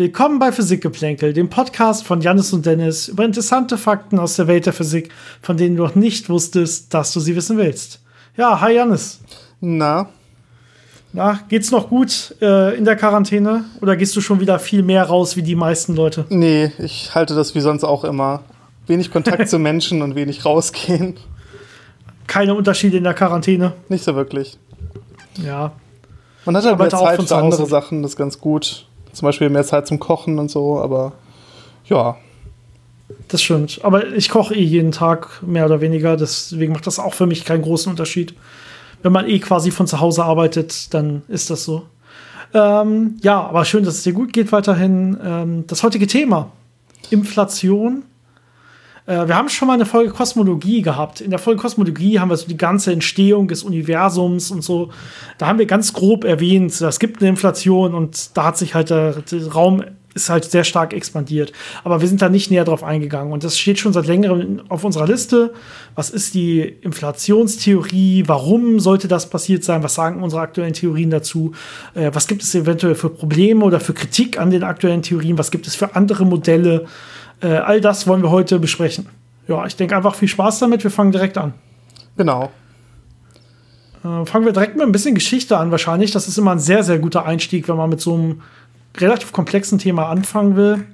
Willkommen bei Physikgeplänkel, dem Podcast von Janis und Dennis über interessante Fakten aus der Welt der Physik, von denen du noch nicht wusstest, dass du sie wissen willst. Ja, hi Janis. Na? Na, geht's noch gut äh, in der Quarantäne? Oder gehst du schon wieder viel mehr raus wie die meisten Leute? Nee, ich halte das wie sonst auch immer. Wenig Kontakt zu Menschen und wenig rausgehen. Keine Unterschiede in der Quarantäne? Nicht so wirklich. Ja. Man hat halt mehr Zeit für andere Sachen, das ist ganz gut. Zum Beispiel mehr Zeit zum Kochen und so, aber ja. Das stimmt. Aber ich koche eh jeden Tag mehr oder weniger, deswegen macht das auch für mich keinen großen Unterschied. Wenn man eh quasi von zu Hause arbeitet, dann ist das so. Ähm, ja, aber schön, dass es dir gut geht weiterhin. Ähm, das heutige Thema: Inflation. Äh, wir haben schon mal eine Folge Kosmologie gehabt. In der Folge Kosmologie haben wir so die ganze Entstehung des Universums und so. Da haben wir ganz grob erwähnt, es gibt eine Inflation und da hat sich halt der, der Raum ist halt sehr stark expandiert. Aber wir sind da nicht näher drauf eingegangen. Und das steht schon seit längerem auf unserer Liste. Was ist die Inflationstheorie? Warum sollte das passiert sein? Was sagen unsere aktuellen Theorien dazu? Äh, was gibt es eventuell für Probleme oder für Kritik an den aktuellen Theorien? Was gibt es für andere Modelle? Äh, all das wollen wir heute besprechen. Ja, ich denke einfach viel Spaß damit. Wir fangen direkt an. Genau. Äh, fangen wir direkt mit ein bisschen Geschichte an, wahrscheinlich. Das ist immer ein sehr, sehr guter Einstieg, wenn man mit so einem relativ komplexen Thema anfangen will.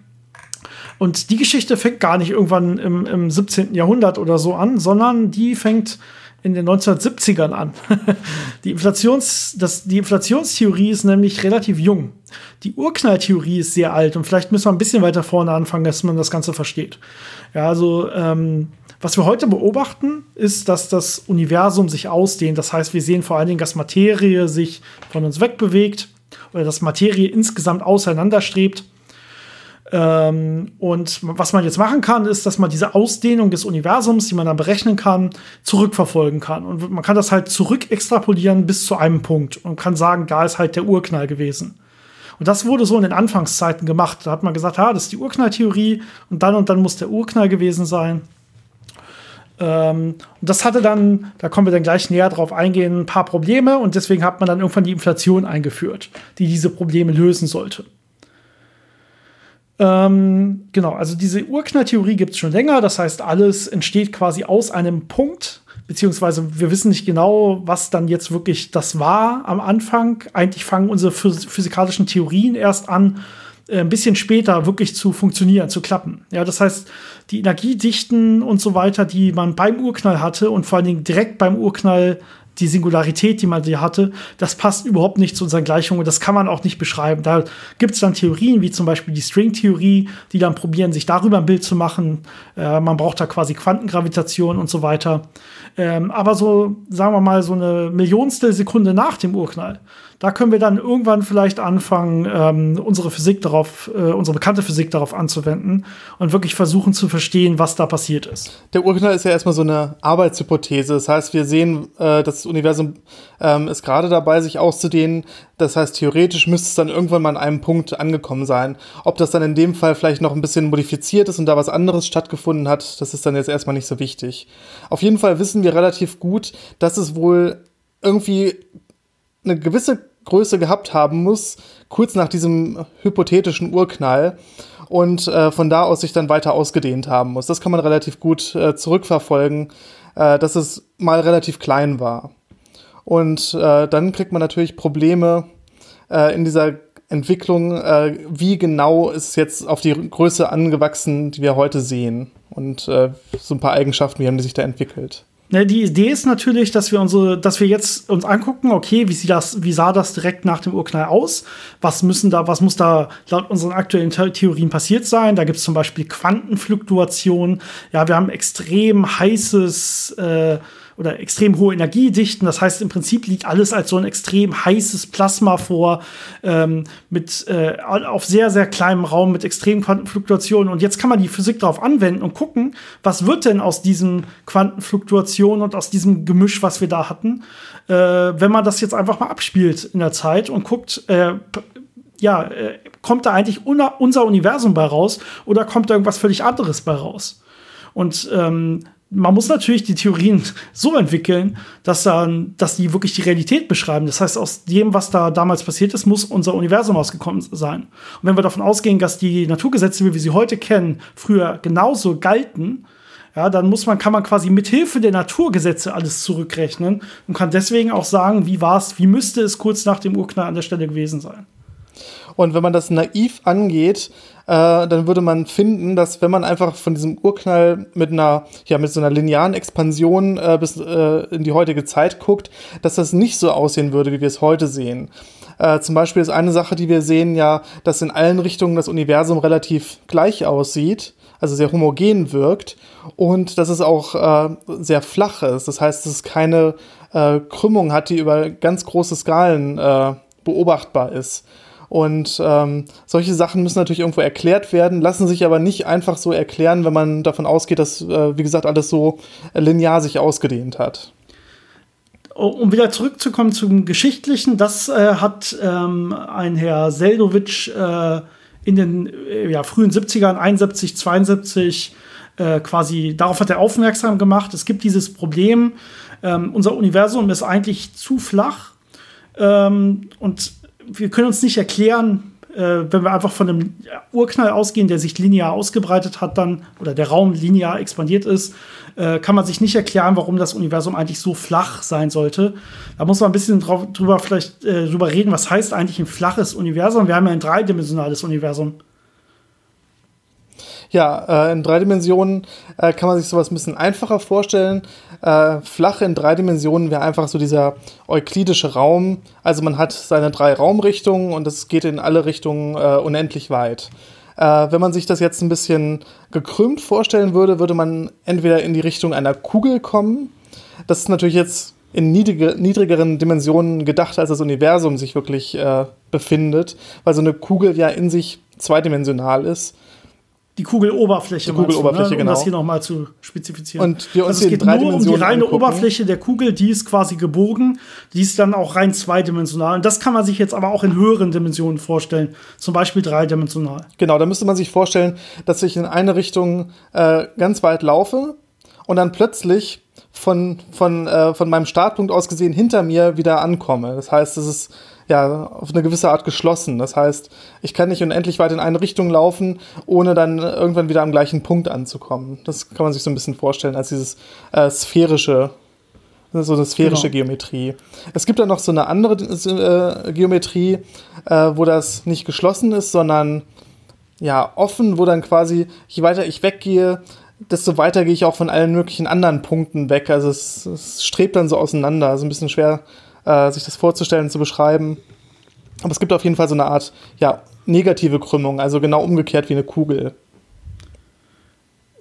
Und die Geschichte fängt gar nicht irgendwann im, im 17. Jahrhundert oder so an, sondern die fängt in den 1970ern an. die, Inflations, das, die Inflationstheorie ist nämlich relativ jung. Die Urknalltheorie ist sehr alt und vielleicht müssen wir ein bisschen weiter vorne anfangen, dass man das Ganze versteht. Ja, also ähm, was wir heute beobachten, ist, dass das Universum sich ausdehnt. Das heißt, wir sehen vor allen Dingen, dass Materie sich von uns wegbewegt oder dass Materie insgesamt auseinanderstrebt. Ähm, und was man jetzt machen kann, ist, dass man diese Ausdehnung des Universums, die man dann berechnen kann, zurückverfolgen kann. Und man kann das halt zurück extrapolieren bis zu einem Punkt und kann sagen, da ist halt der Urknall gewesen. Und das wurde so in den Anfangszeiten gemacht. Da hat man gesagt, ah, das ist die Urknalltheorie und dann und dann muss der Urknall gewesen sein. Ähm, und das hatte dann, da kommen wir dann gleich näher drauf eingehen, ein paar Probleme und deswegen hat man dann irgendwann die Inflation eingeführt, die diese Probleme lösen sollte. Ähm, genau, also diese Urknalltheorie gibt es schon länger, das heißt, alles entsteht quasi aus einem Punkt, beziehungsweise wir wissen nicht genau, was dann jetzt wirklich das war am Anfang. Eigentlich fangen unsere physikalischen Theorien erst an, äh, ein bisschen später wirklich zu funktionieren, zu klappen. Ja, das heißt, die Energiedichten und so weiter, die man beim Urknall hatte und vor allen Dingen direkt beim Urknall die Singularität, die man hier hatte, das passt überhaupt nicht zu unseren Gleichungen. Das kann man auch nicht beschreiben. Da gibt es dann Theorien, wie zum Beispiel die Stringtheorie, die dann probieren, sich darüber ein Bild zu machen. Äh, man braucht da quasi Quantengravitation und so weiter. Ähm, aber so, sagen wir mal, so eine Millionstel Sekunde nach dem Urknall, da können wir dann irgendwann vielleicht anfangen, ähm, unsere Physik darauf, äh, unsere bekannte Physik darauf anzuwenden und wirklich versuchen zu verstehen, was da passiert ist. Der Urknall ist ja erstmal so eine Arbeitshypothese. Das heißt, wir sehen, äh, das Universum ähm, ist gerade dabei, sich auszudehnen. Das heißt, theoretisch müsste es dann irgendwann mal an einem Punkt angekommen sein. Ob das dann in dem Fall vielleicht noch ein bisschen modifiziert ist und da was anderes stattgefunden hat, das ist dann jetzt erstmal nicht so wichtig. Auf jeden Fall wissen wir relativ gut, dass es wohl irgendwie eine gewisse Größe gehabt haben muss, kurz nach diesem hypothetischen Urknall und äh, von da aus sich dann weiter ausgedehnt haben muss. Das kann man relativ gut äh, zurückverfolgen, äh, dass es mal relativ klein war. Und äh, dann kriegt man natürlich Probleme äh, in dieser Entwicklung, äh, wie genau ist jetzt auf die Größe angewachsen, die wir heute sehen. Und so ein paar Eigenschaften, wie haben die sich da entwickelt. Ne, die Idee ist natürlich, dass wir unsere, dass wir jetzt uns angucken, okay, wie sieht das, wie sah das direkt nach dem Urknall aus? Was müssen da, was muss da laut unseren aktuellen Theorien passiert sein? Da gibt es zum Beispiel Quantenfluktuationen. Ja, wir haben extrem heißes äh, oder extrem hohe Energiedichten. Das heißt, im Prinzip liegt alles als so ein extrem heißes Plasma vor, ähm, mit äh, auf sehr, sehr kleinem Raum mit extremen Quantenfluktuationen. Und jetzt kann man die Physik darauf anwenden und gucken, was wird denn aus diesen Quantenfluktuationen und aus diesem Gemisch, was wir da hatten, äh, wenn man das jetzt einfach mal abspielt in der Zeit und guckt, äh, ja, äh, kommt da eigentlich unser Universum bei raus oder kommt da irgendwas völlig anderes bei raus? Und ähm, man muss natürlich die Theorien so entwickeln, dass dann, dass die wirklich die Realität beschreiben. Das heißt, aus dem, was da damals passiert ist, muss unser Universum ausgekommen sein. Und wenn wir davon ausgehen, dass die Naturgesetze, wie wir sie heute kennen, früher genauso galten, ja, dann muss man, kann man quasi mithilfe der Naturgesetze alles zurückrechnen und kann deswegen auch sagen, wie war es, wie müsste es kurz nach dem Urknall an der Stelle gewesen sein. Und wenn man das naiv angeht, äh, dann würde man finden, dass wenn man einfach von diesem Urknall mit einer, ja, mit so einer linearen Expansion äh, bis äh, in die heutige Zeit guckt, dass das nicht so aussehen würde, wie wir es heute sehen. Äh, zum Beispiel ist eine Sache, die wir sehen, ja, dass in allen Richtungen das Universum relativ gleich aussieht, also sehr homogen wirkt und dass es auch äh, sehr flach ist. Das heißt, dass es keine äh, Krümmung hat, die über ganz große Skalen beobachtbar ist. Und ähm, solche Sachen müssen natürlich irgendwo erklärt werden, lassen sich aber nicht einfach so erklären, wenn man davon ausgeht, dass, äh, wie gesagt, alles so linear sich ausgedehnt hat. Um wieder zurückzukommen zum Geschichtlichen, das äh, hat ähm, ein Herr Seldowitsch äh, in den äh, ja, frühen 70ern, 71, 72, quasi, darauf hat er aufmerksam gemacht. Es gibt dieses Problem, ähm, unser Universum ist eigentlich zu flach. Ähm, und wir können uns nicht erklären, äh, wenn wir einfach von einem Urknall ausgehen, der sich linear ausgebreitet hat, dann oder der Raum linear expandiert ist, äh, kann man sich nicht erklären, warum das Universum eigentlich so flach sein sollte. Da muss man ein bisschen drauf, drüber vielleicht äh, drüber reden, was heißt eigentlich ein flaches Universum. Wir haben ja ein dreidimensionales Universum. Ja, äh, in drei Dimensionen äh, kann man sich sowas ein bisschen einfacher vorstellen. Äh, flach in drei Dimensionen wäre einfach so dieser euklidische Raum. Also man hat seine drei Raumrichtungen und es geht in alle Richtungen äh, unendlich weit. Äh, wenn man sich das jetzt ein bisschen gekrümmt vorstellen würde, würde man entweder in die Richtung einer Kugel kommen. Das ist natürlich jetzt in niedrige, niedrigeren Dimensionen gedacht, als das Universum sich wirklich äh, befindet, weil so eine Kugel ja in sich zweidimensional ist die Kugeloberfläche. Die Kugeloberfläche, du, ne? genau. Um das hier nochmal zu spezifizieren. Und wir uns also es geht nur um die reine angucken. Oberfläche der Kugel, die ist quasi gebogen, die ist dann auch rein zweidimensional. Und das kann man sich jetzt aber auch in höheren Dimensionen vorstellen, zum Beispiel dreidimensional. Genau, da müsste man sich vorstellen, dass ich in eine Richtung äh, ganz weit laufe und dann plötzlich von, von, äh, von meinem Startpunkt aus gesehen hinter mir wieder ankomme. Das heißt, es ist ja, auf eine gewisse Art geschlossen. Das heißt, ich kann nicht unendlich weit in eine Richtung laufen, ohne dann irgendwann wieder am gleichen Punkt anzukommen. Das kann man sich so ein bisschen vorstellen als dieses äh, sphärische, so eine sphärische genau. Geometrie. Es gibt dann noch so eine andere äh, Geometrie, äh, wo das nicht geschlossen ist, sondern ja, offen, wo dann quasi, je weiter ich weggehe, desto weiter gehe ich auch von allen möglichen anderen Punkten weg. Also es, es strebt dann so auseinander. Also ein bisschen schwer äh, sich das vorzustellen, zu beschreiben. Aber es gibt auf jeden Fall so eine Art, ja, negative Krümmung, also genau umgekehrt wie eine Kugel.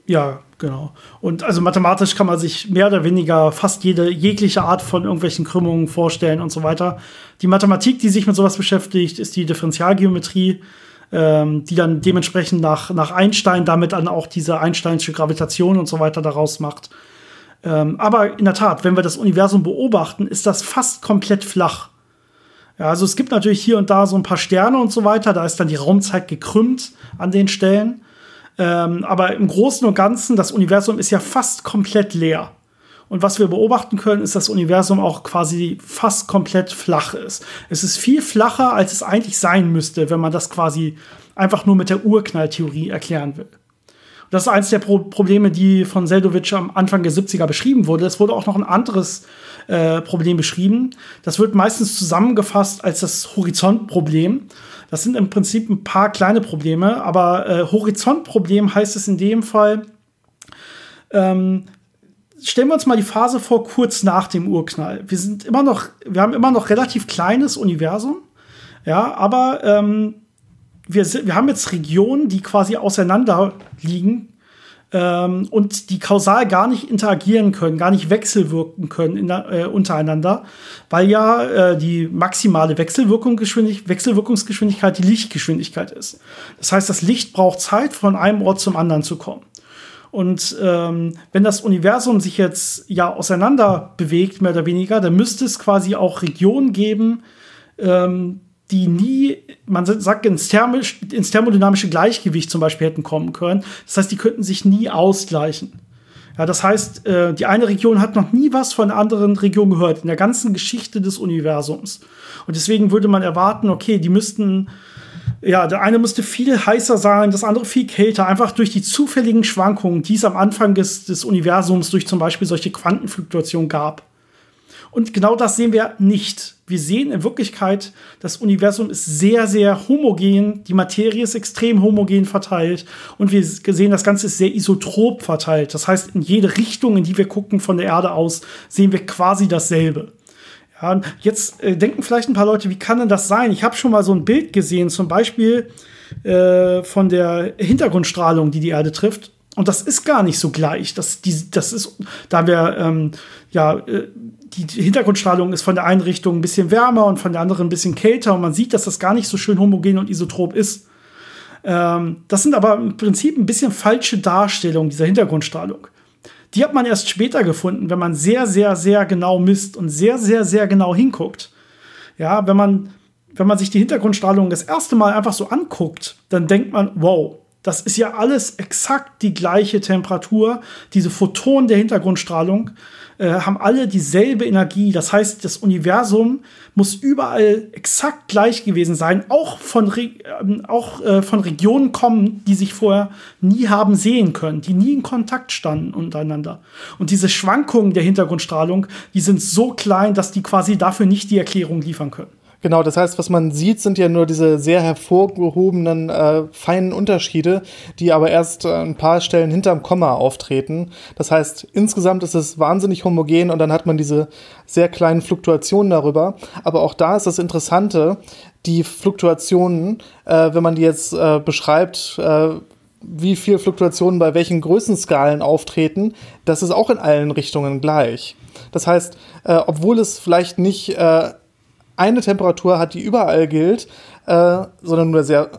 Ja, genau. Und also mathematisch kann man sich mehr oder weniger fast jede jegliche Art von irgendwelchen Krümmungen vorstellen und so weiter. Die Mathematik, die sich mit sowas beschäftigt, ist die Differentialgeometrie, ähm, die dann dementsprechend nach, nach Einstein damit dann auch diese Einsteinsche Gravitation und so weiter daraus macht. Ähm, aber in der Tat, wenn wir das Universum beobachten, ist das fast komplett flach. Ja, also es gibt natürlich hier und da so ein paar Sterne und so weiter, da ist dann die Raumzeit gekrümmt an den Stellen. Ähm, aber im Großen und Ganzen, das Universum ist ja fast komplett leer. Und was wir beobachten können, ist, dass das Universum auch quasi fast komplett flach ist. Es ist viel flacher, als es eigentlich sein müsste, wenn man das quasi einfach nur mit der Urknalltheorie erklären will. Das ist eines der Pro Probleme, die von Seldowitsch am Anfang der 70er beschrieben wurde. Es wurde auch noch ein anderes äh, Problem beschrieben. Das wird meistens zusammengefasst als das Horizontproblem. Das sind im Prinzip ein paar kleine Probleme, aber äh, Horizontproblem heißt es in dem Fall, ähm, stellen wir uns mal die Phase vor, kurz nach dem Urknall. Wir sind immer noch, wir haben immer noch relativ kleines Universum, ja, aber ähm, wir, wir haben jetzt Regionen, die quasi auseinander liegen ähm, und die kausal gar nicht interagieren können, gar nicht wechselwirken können in, äh, untereinander, weil ja äh, die maximale Wechselwirkungsgeschwindigkeit die Lichtgeschwindigkeit ist. Das heißt, das Licht braucht Zeit, von einem Ort zum anderen zu kommen. Und ähm, wenn das Universum sich jetzt ja auseinander bewegt, mehr oder weniger, dann müsste es quasi auch Regionen geben, ähm, die nie, man sagt, ins, thermisch, ins thermodynamische Gleichgewicht zum Beispiel hätten kommen können. Das heißt, die könnten sich nie ausgleichen. Ja, das heißt, äh, die eine Region hat noch nie was von der anderen Region gehört in der ganzen Geschichte des Universums. Und deswegen würde man erwarten, okay, die müssten, ja, der eine müsste viel heißer sein, das andere viel kälter, einfach durch die zufälligen Schwankungen, die es am Anfang des, des Universums durch zum Beispiel solche Quantenfluktuationen gab. Und genau das sehen wir nicht. Wir sehen in Wirklichkeit, das Universum ist sehr, sehr homogen. Die Materie ist extrem homogen verteilt. Und wir sehen, das Ganze ist sehr isotrop verteilt. Das heißt, in jede Richtung, in die wir gucken von der Erde aus, sehen wir quasi dasselbe. Ja, jetzt äh, denken vielleicht ein paar Leute, wie kann denn das sein? Ich habe schon mal so ein Bild gesehen, zum Beispiel äh, von der Hintergrundstrahlung, die die Erde trifft. Und das ist gar nicht so gleich. Das, die, das ist, da wir ähm, ja äh, die Hintergrundstrahlung ist von der einen Richtung ein bisschen wärmer und von der anderen ein bisschen kälter und man sieht, dass das gar nicht so schön homogen und isotrop ist. Ähm, das sind aber im Prinzip ein bisschen falsche Darstellungen dieser Hintergrundstrahlung. Die hat man erst später gefunden, wenn man sehr, sehr, sehr genau misst und sehr, sehr, sehr genau hinguckt. Ja, wenn man, wenn man sich die Hintergrundstrahlung das erste Mal einfach so anguckt, dann denkt man, wow, das ist ja alles exakt die gleiche Temperatur. Diese Photonen der Hintergrundstrahlung äh, haben alle dieselbe Energie. Das heißt, das Universum muss überall exakt gleich gewesen sein, auch von, Re äh, auch, äh, von Regionen kommen, die sich vorher nie haben sehen können, die nie in Kontakt standen untereinander. Und diese Schwankungen der Hintergrundstrahlung, die sind so klein, dass die quasi dafür nicht die Erklärung liefern können. Genau, das heißt, was man sieht, sind ja nur diese sehr hervorgehobenen, äh, feinen Unterschiede, die aber erst äh, ein paar Stellen hinterm Komma auftreten. Das heißt, insgesamt ist es wahnsinnig homogen und dann hat man diese sehr kleinen Fluktuationen darüber. Aber auch da ist das Interessante, die Fluktuationen, äh, wenn man die jetzt äh, beschreibt, äh, wie viel Fluktuationen bei welchen Größenskalen auftreten, das ist auch in allen Richtungen gleich. Das heißt, äh, obwohl es vielleicht nicht äh, eine Temperatur hat, die überall gilt, äh, sondern nur sehr,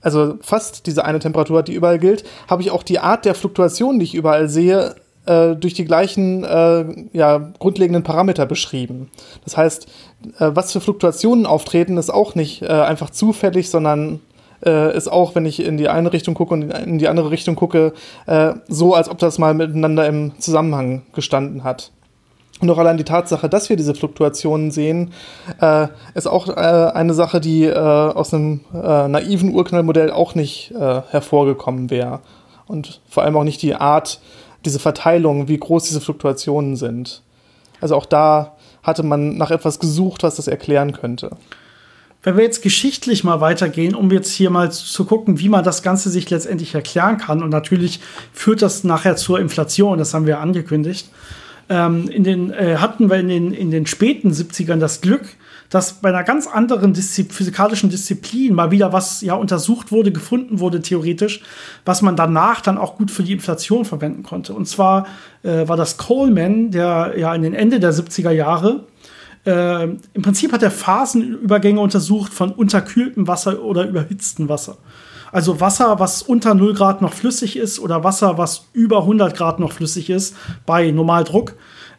also fast diese eine Temperatur hat, die überall gilt, habe ich auch die Art der Fluktuation, die ich überall sehe, äh, durch die gleichen äh, ja, grundlegenden Parameter beschrieben. Das heißt, äh, was für Fluktuationen auftreten, ist auch nicht äh, einfach zufällig, sondern äh, ist auch, wenn ich in die eine Richtung gucke und in die andere Richtung gucke, so, als ob das mal miteinander im Zusammenhang gestanden hat. Und auch allein die Tatsache, dass wir diese Fluktuationen sehen, äh, ist auch äh, eine Sache, die äh, aus einem äh, naiven Urknallmodell auch nicht äh, hervorgekommen wäre. Und vor allem auch nicht die Art, diese Verteilung, wie groß diese Fluktuationen sind. Also auch da hatte man nach etwas gesucht, was das erklären könnte. Wenn wir jetzt geschichtlich mal weitergehen, um jetzt hier mal zu gucken, wie man das Ganze sich letztendlich erklären kann, und natürlich führt das nachher zur Inflation, das haben wir angekündigt ähm, in den, äh, hatten wir in den, in den späten 70ern das Glück, dass bei einer ganz anderen Diszi physikalischen Disziplin mal wieder was ja untersucht wurde, gefunden wurde theoretisch, was man danach dann auch gut für die Inflation verwenden konnte. Und zwar äh, war das Coleman, der ja in den Ende der 70er Jahre äh, im Prinzip hat er Phasenübergänge untersucht von unterkühltem Wasser oder überhitztem Wasser. Also Wasser, was unter 0 Grad noch flüssig ist oder Wasser, was über 100 Grad noch flüssig ist bei Normaldruck.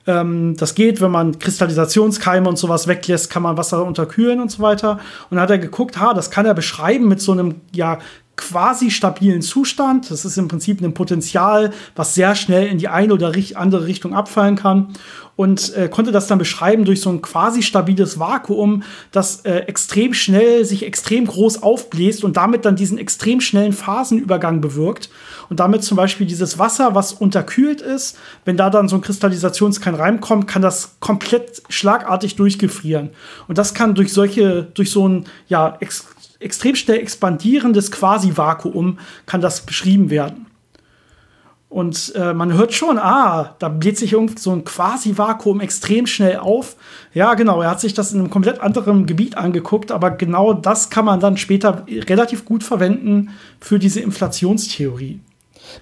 Ähm, das geht, wenn man Kristallisationskeime und sowas weglässt, kann man Wasser unterkühlen und so weiter. Und dann hat er geguckt, ha, das kann er beschreiben mit so einem ja quasi stabilen Zustand. Das ist im Prinzip ein Potenzial, was sehr schnell in die eine oder andere Richtung abfallen kann. Und äh, konnte das dann beschreiben durch so ein quasi stabiles Vakuum, das äh, extrem schnell sich extrem groß aufbläst und damit dann diesen extrem schnellen Phasenübergang bewirkt. Und damit zum Beispiel dieses Wasser, was unterkühlt ist, wenn da dann so ein Kristallisationskeim reinkommt, kann das komplett schlagartig durchgefrieren. Und das kann durch solche, durch so ein ja, extrem schnell expandierendes Quasi-Vakuum kann das beschrieben werden. Und äh, man hört schon, ah, da bläht sich irgend so ein Quasi-Vakuum extrem schnell auf. Ja, genau, er hat sich das in einem komplett anderen Gebiet angeguckt, aber genau das kann man dann später relativ gut verwenden für diese Inflationstheorie.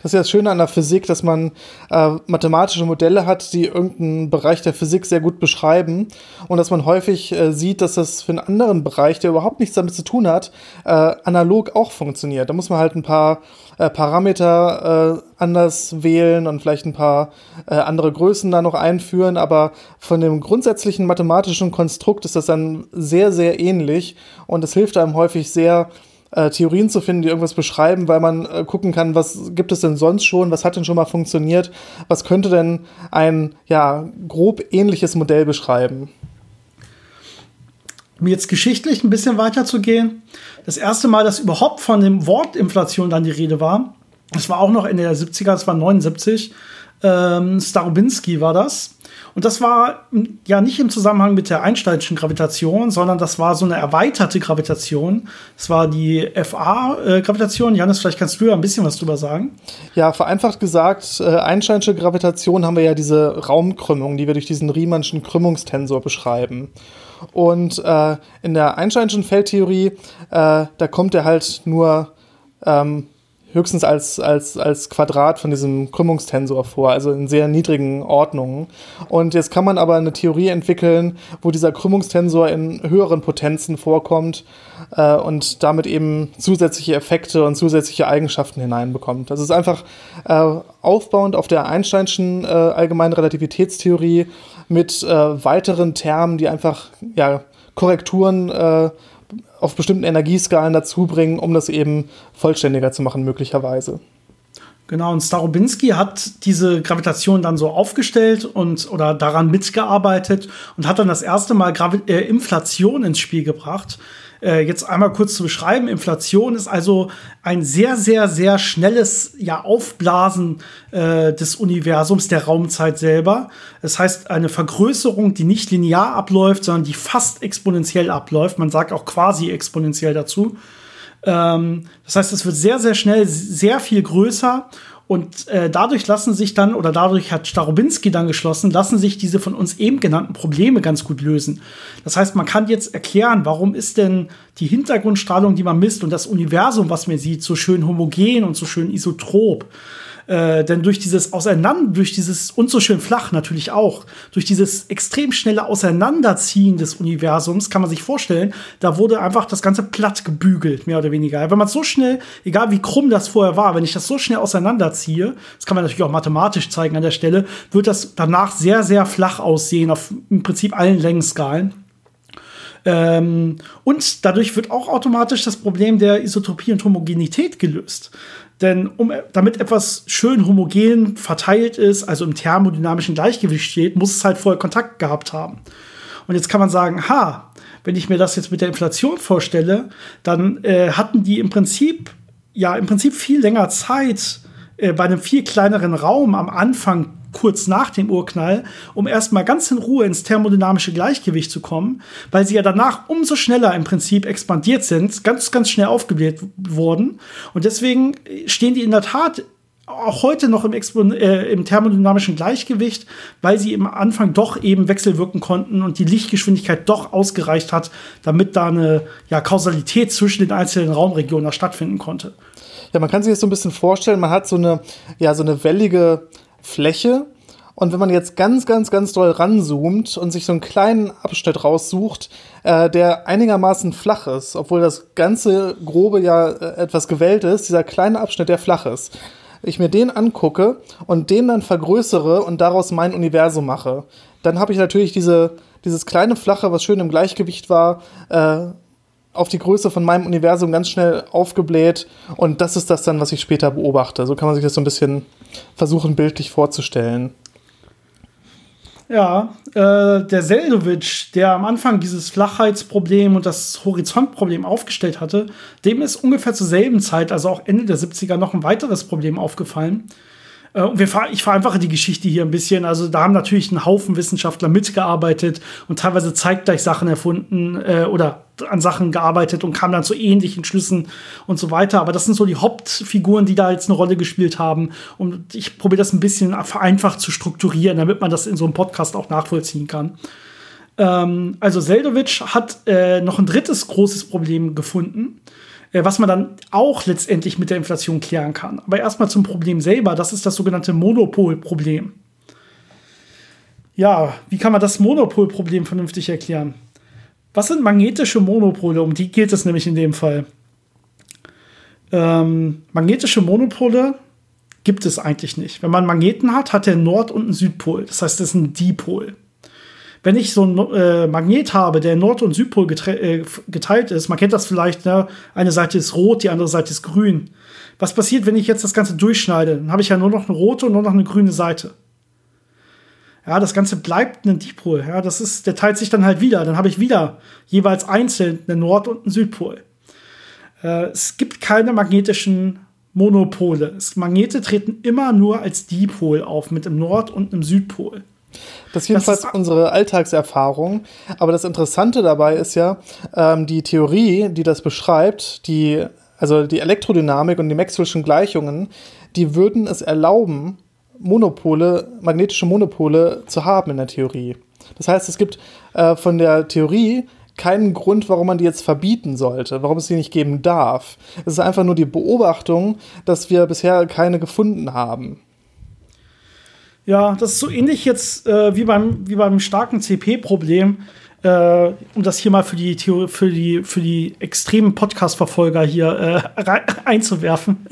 Das ist ja das Schöne an der Physik, dass man äh, mathematische Modelle hat, die irgendeinen Bereich der Physik sehr gut beschreiben und dass man häufig äh, sieht, dass das für einen anderen Bereich, der überhaupt nichts damit zu tun hat, äh, analog auch funktioniert. Da muss man halt ein paar äh, Parameter äh, anders wählen und vielleicht ein paar äh, andere Größen da noch einführen, aber von dem grundsätzlichen mathematischen Konstrukt ist das dann sehr, sehr ähnlich und es hilft einem häufig sehr, äh, Theorien zu finden, die irgendwas beschreiben, weil man äh, gucken kann, was gibt es denn sonst schon, was hat denn schon mal funktioniert, was könnte denn ein ja grob ähnliches Modell beschreiben. Um jetzt geschichtlich ein bisschen weiter zu gehen, das erste Mal, dass überhaupt von dem Wort Inflation dann die Rede war, das war auch noch Ende der 70er, das war 79, ähm, Starobinski war das. Und das war ja nicht im Zusammenhang mit der Einsteinschen Gravitation, sondern das war so eine erweiterte Gravitation. Das war die FA-Gravitation. Janis, vielleicht kannst du ja ein bisschen was drüber sagen. Ja, vereinfacht gesagt, äh, Einsteinsche Gravitation haben wir ja diese Raumkrümmung, die wir durch diesen Riemannschen Krümmungstensor beschreiben. Und äh, in der Einsteinschen Feldtheorie, äh, da kommt er halt nur ähm, höchstens als, als, als Quadrat von diesem Krümmungstensor vor, also in sehr niedrigen Ordnungen. Und jetzt kann man aber eine Theorie entwickeln, wo dieser Krümmungstensor in höheren Potenzen vorkommt äh, und damit eben zusätzliche Effekte und zusätzliche Eigenschaften hineinbekommt. Das ist einfach äh, aufbauend auf der Einsteinschen äh, allgemeinen Relativitätstheorie mit äh, weiteren Termen, die einfach ja, Korrekturen äh, auf bestimmten Energieskalen dazu bringen, um das eben vollständiger zu machen, möglicherweise. Genau, und Starobinski hat diese Gravitation dann so aufgestellt und oder daran mitgearbeitet und hat dann das erste Mal Gravi äh, Inflation ins Spiel gebracht äh, jetzt einmal kurz zu beschreiben. Inflation ist also ein sehr, sehr, sehr schnelles ja, Aufblasen äh, des Universums, der Raumzeit selber. Das heißt, eine Vergrößerung, die nicht linear abläuft, sondern die fast exponentiell abläuft. Man sagt auch quasi exponentiell dazu. Ähm, das heißt, es wird sehr, sehr schnell sehr viel größer und äh, dadurch lassen sich dann, oder dadurch hat Starobinski dann geschlossen, lassen sich diese von uns eben genannten Probleme ganz gut lösen. Das heißt, man kann jetzt erklären, warum ist denn die Hintergrundstrahlung, die man misst und das Universum, was man sieht, so schön homogen und so schön isotrop. Äh, denn durch dieses Auseinander, durch dieses und so schön flach natürlich auch, durch dieses extrem schnelle Auseinanderziehen des Universums kann man sich vorstellen, da wurde einfach das Ganze platt gebügelt, mehr oder weniger. Wenn man so schnell, egal wie krumm das vorher war, wenn ich das so schnell auseinanderziehe, das kann man natürlich auch mathematisch zeigen an der Stelle, wird das danach sehr, sehr flach aussehen, auf im Prinzip allen Längenskalen. Ähm, und dadurch wird auch automatisch das Problem der Isotropie und Homogenität gelöst. Denn um, damit etwas schön homogen verteilt ist, also im thermodynamischen Gleichgewicht steht, muss es halt vorher Kontakt gehabt haben. Und jetzt kann man sagen, ha, wenn ich mir das jetzt mit der Inflation vorstelle, dann äh, hatten die im Prinzip, ja, im Prinzip viel länger Zeit, äh, bei einem viel kleineren Raum am Anfang kurz nach dem Urknall, um erstmal ganz in Ruhe ins thermodynamische Gleichgewicht zu kommen, weil sie ja danach umso schneller im Prinzip expandiert sind, ganz, ganz schnell aufgebläht wurden. Und deswegen stehen die in der Tat auch heute noch im, äh, im thermodynamischen Gleichgewicht, weil sie im Anfang doch eben wechselwirken konnten und die Lichtgeschwindigkeit doch ausgereicht hat, damit da eine ja, Kausalität zwischen den einzelnen Raumregionen stattfinden konnte. Ja, man kann sich das so ein bisschen vorstellen, man hat so eine, ja, so eine wellige Fläche. Und wenn man jetzt ganz, ganz, ganz doll ranzoomt und sich so einen kleinen Abschnitt raussucht, äh, der einigermaßen flach ist, obwohl das ganze grobe ja äh, etwas gewellt ist, dieser kleine Abschnitt, der flach ist, ich mir den angucke und den dann vergrößere und daraus mein Universum mache, dann habe ich natürlich diese, dieses kleine Flache, was schön im Gleichgewicht war, äh, auf die Größe von meinem Universum ganz schnell aufgebläht und das ist das dann, was ich später beobachte. So kann man sich das so ein bisschen versuchen, bildlich vorzustellen. Ja, äh, der Seldowitsch, der am Anfang dieses Flachheitsproblem und das Horizontproblem aufgestellt hatte, dem ist ungefähr zur selben Zeit, also auch Ende der 70er, noch ein weiteres Problem aufgefallen. Äh, wir, ich vereinfache die Geschichte hier ein bisschen. Also da haben natürlich ein Haufen Wissenschaftler mitgearbeitet und teilweise zeitgleich Sachen erfunden äh, oder an Sachen gearbeitet und kamen dann zu ähnlichen Schlüssen und so weiter. Aber das sind so die Hauptfiguren, die da jetzt eine Rolle gespielt haben. Und ich probiere das ein bisschen vereinfacht zu strukturieren, damit man das in so einem Podcast auch nachvollziehen kann. Ähm, also Seldowitsch hat äh, noch ein drittes großes Problem gefunden. Äh, was man dann auch letztendlich mit der Inflation klären kann. Aber erstmal zum Problem selber, das ist das sogenannte Monopolproblem. Ja, wie kann man das Monopolproblem vernünftig erklären? Was sind magnetische Monopole? Um die geht es nämlich in dem Fall. Ähm, magnetische Monopole gibt es eigentlich nicht. Wenn man Magneten hat, hat der Nord- und einen Südpol. Das heißt, das ist ein Dipol. wenn ich so ein äh, Magnet habe, der Nord- und Südpol äh, geteilt ist, man kennt das vielleicht, ne? eine Seite ist rot, die andere Seite ist grün. Was passiert, wenn ich jetzt das Ganze durchschneide? Dann habe ich ja nur noch eine rote und nur noch eine grüne Seite. Ja, das Ganze bleibt ein Dipol. Ja, das ist, der teilt sich dann halt wieder. Dann habe ich wieder jeweils einzeln einen Nord- und einen Südpol. Äh, es gibt keine magnetischen Monopole. Es, Magnete treten immer nur als Dipol auf, mit einem Nord- und einem Südpol. Das ist jedenfalls das ist unsere Alltagserfahrung. Aber das Interessante dabei ist ja, ähm, die Theorie, die das beschreibt, die, also die Elektrodynamik und die Maxwell'schen Gleichungen, die würden es erlauben, Monopole, magnetische Monopole zu haben in der Theorie. Das heißt, es gibt äh, von der Theorie keinen Grund, warum man die jetzt verbieten sollte, warum es sie nicht geben darf. Es ist einfach nur die Beobachtung, dass wir bisher keine gefunden haben. Ja, das ist so ähnlich jetzt äh, wie, beim, wie beim starken CP-Problem. Äh, um das hier mal für die, für die, für die extremen Podcast-Verfolger hier äh, einzuwerfen.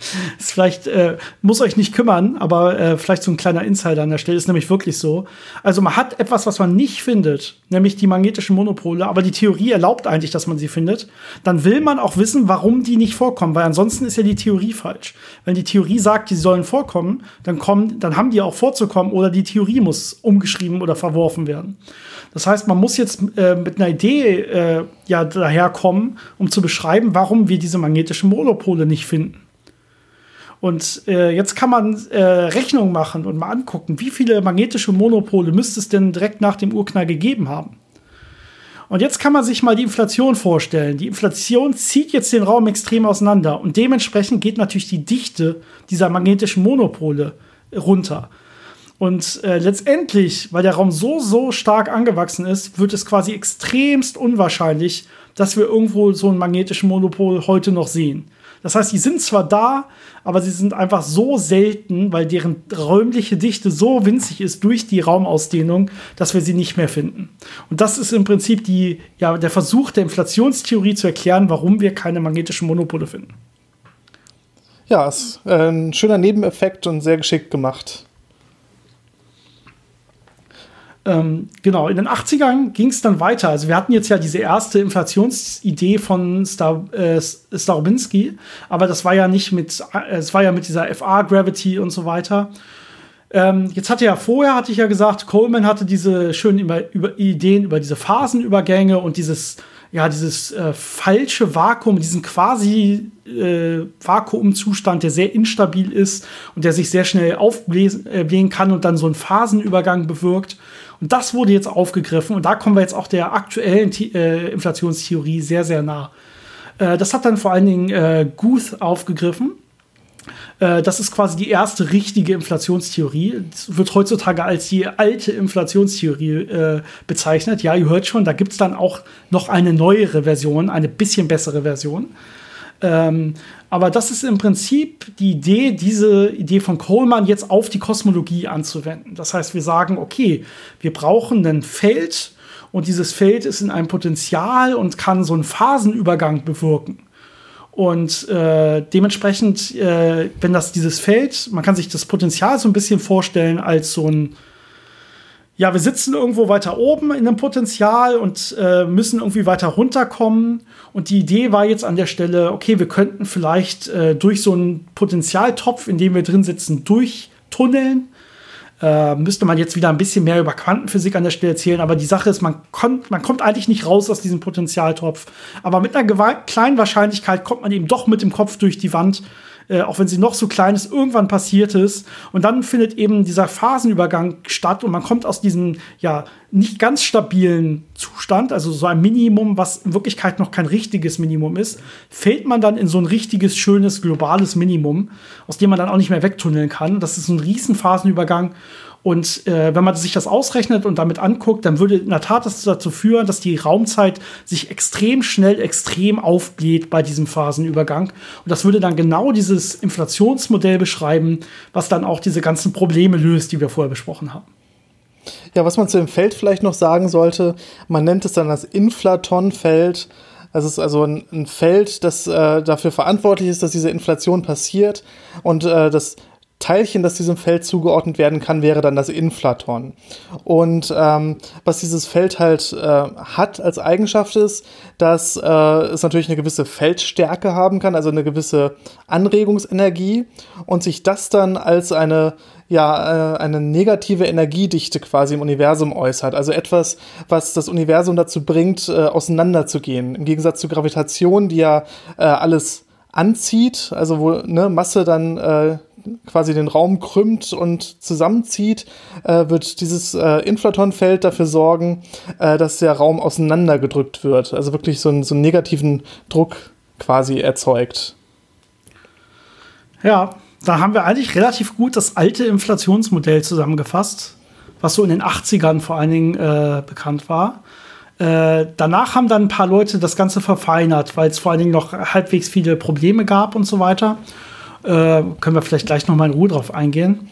ist vielleicht, äh, muss euch nicht kümmern, aber äh, vielleicht so ein kleiner Insider an der Stelle ist nämlich wirklich so. Also man hat etwas, was man nicht findet, nämlich die magnetischen Monopole, aber die Theorie erlaubt eigentlich, dass man sie findet. Dann will man auch wissen, warum die nicht vorkommen, weil ansonsten ist ja die Theorie falsch. Wenn die Theorie sagt, die sollen vorkommen, dann kommen, dann haben die auch vorzukommen oder die Theorie muss umgeschrieben oder verworfen werden. Das heißt, man muss jetzt äh, mit einer Idee äh, ja daherkommen, um zu beschreiben, warum wir diese magnetischen Monopole nicht finden. Und äh, jetzt kann man äh, Rechnung machen und mal angucken, wie viele magnetische Monopole müsste es denn direkt nach dem Urknall gegeben haben. Und jetzt kann man sich mal die Inflation vorstellen. Die Inflation zieht jetzt den Raum extrem auseinander und dementsprechend geht natürlich die Dichte dieser magnetischen Monopole runter. Und äh, letztendlich, weil der Raum so, so stark angewachsen ist, wird es quasi extremst unwahrscheinlich, dass wir irgendwo so einen magnetischen Monopol heute noch sehen. Das heißt, die sind zwar da, aber sie sind einfach so selten, weil deren räumliche Dichte so winzig ist durch die Raumausdehnung, dass wir sie nicht mehr finden. Und das ist im Prinzip die, ja, der Versuch der Inflationstheorie zu erklären, warum wir keine magnetischen Monopole finden. Ja, ist ein schöner Nebeneffekt und sehr geschickt gemacht. Ähm, genau, in den 80ern ging es dann weiter. Also wir hatten jetzt ja diese erste Inflationsidee von Star, äh, Starobinski, aber das war ja nicht mit, äh, es war ja mit dieser FA-Gravity und so weiter. Ähm, jetzt hatte ja vorher, hatte ich ja gesagt, Coleman hatte diese schönen über, über Ideen über diese Phasenübergänge und dieses, ja, dieses äh, falsche Vakuum, diesen quasi äh, Vakuumzustand, der sehr instabil ist und der sich sehr schnell aufblähen äh, kann und dann so einen Phasenübergang bewirkt. Und das wurde jetzt aufgegriffen und da kommen wir jetzt auch der aktuellen The äh, Inflationstheorie sehr, sehr nah. Äh, das hat dann vor allen Dingen äh, Guth aufgegriffen. Äh, das ist quasi die erste richtige Inflationstheorie. Das wird heutzutage als die alte Inflationstheorie äh, bezeichnet. Ja, ihr hört schon, da gibt es dann auch noch eine neuere Version, eine bisschen bessere Version. Ähm, aber das ist im Prinzip die Idee, diese Idee von Coleman jetzt auf die Kosmologie anzuwenden. Das heißt, wir sagen, okay, wir brauchen ein Feld und dieses Feld ist in einem Potential und kann so einen Phasenübergang bewirken. Und äh, dementsprechend, äh, wenn das dieses Feld, man kann sich das Potenzial so ein bisschen vorstellen als so ein ja, wir sitzen irgendwo weiter oben in einem Potenzial und äh, müssen irgendwie weiter runterkommen. Und die Idee war jetzt an der Stelle, okay, wir könnten vielleicht äh, durch so einen Potenzialtopf, in dem wir drin sitzen, durchtunneln. Äh, müsste man jetzt wieder ein bisschen mehr über Quantenphysik an der Stelle erzählen, aber die Sache ist, man, kommt, man kommt eigentlich nicht raus aus diesem Potenzialtopf. Aber mit einer kleinen Wahrscheinlichkeit kommt man eben doch mit dem Kopf durch die Wand äh, auch wenn sie noch so klein ist, irgendwann passiert ist. Und dann findet eben dieser Phasenübergang statt und man kommt aus diesem, ja, nicht ganz stabilen Zustand, also so ein Minimum, was in Wirklichkeit noch kein richtiges Minimum ist, fällt man dann in so ein richtiges, schönes, globales Minimum, aus dem man dann auch nicht mehr wegtunneln kann. Das ist ein riesen Phasenübergang. Und äh, wenn man sich das ausrechnet und damit anguckt, dann würde in der Tat das dazu führen, dass die Raumzeit sich extrem schnell, extrem aufbläht bei diesem Phasenübergang. Und das würde dann genau dieses Inflationsmodell beschreiben, was dann auch diese ganzen Probleme löst, die wir vorher besprochen haben. Ja, was man zu dem Feld vielleicht noch sagen sollte, man nennt es dann das Inflatonfeld. Das ist also ein, ein Feld, das äh, dafür verantwortlich ist, dass diese Inflation passiert. Und äh, das Teilchen, das diesem Feld zugeordnet werden kann, wäre dann das Inflaton. Und ähm, was dieses Feld halt äh, hat als Eigenschaft ist, dass äh, es natürlich eine gewisse Feldstärke haben kann, also eine gewisse Anregungsenergie und sich das dann als eine ja, äh, eine negative Energiedichte quasi im Universum äußert. Also etwas, was das Universum dazu bringt, äh, auseinanderzugehen. Im Gegensatz zur Gravitation, die ja äh, alles anzieht, also wo ne, Masse dann äh, quasi den Raum krümmt und zusammenzieht, äh, wird dieses äh, Inflatonfeld dafür sorgen, äh, dass der Raum auseinandergedrückt wird. Also wirklich so, ein, so einen negativen Druck quasi erzeugt. Ja, da haben wir eigentlich relativ gut das alte Inflationsmodell zusammengefasst, was so in den 80ern vor allen Dingen äh, bekannt war. Äh, danach haben dann ein paar Leute das Ganze verfeinert, weil es vor allen Dingen noch halbwegs viele Probleme gab und so weiter. Äh, können wir vielleicht gleich noch mal in Ruhe drauf eingehen.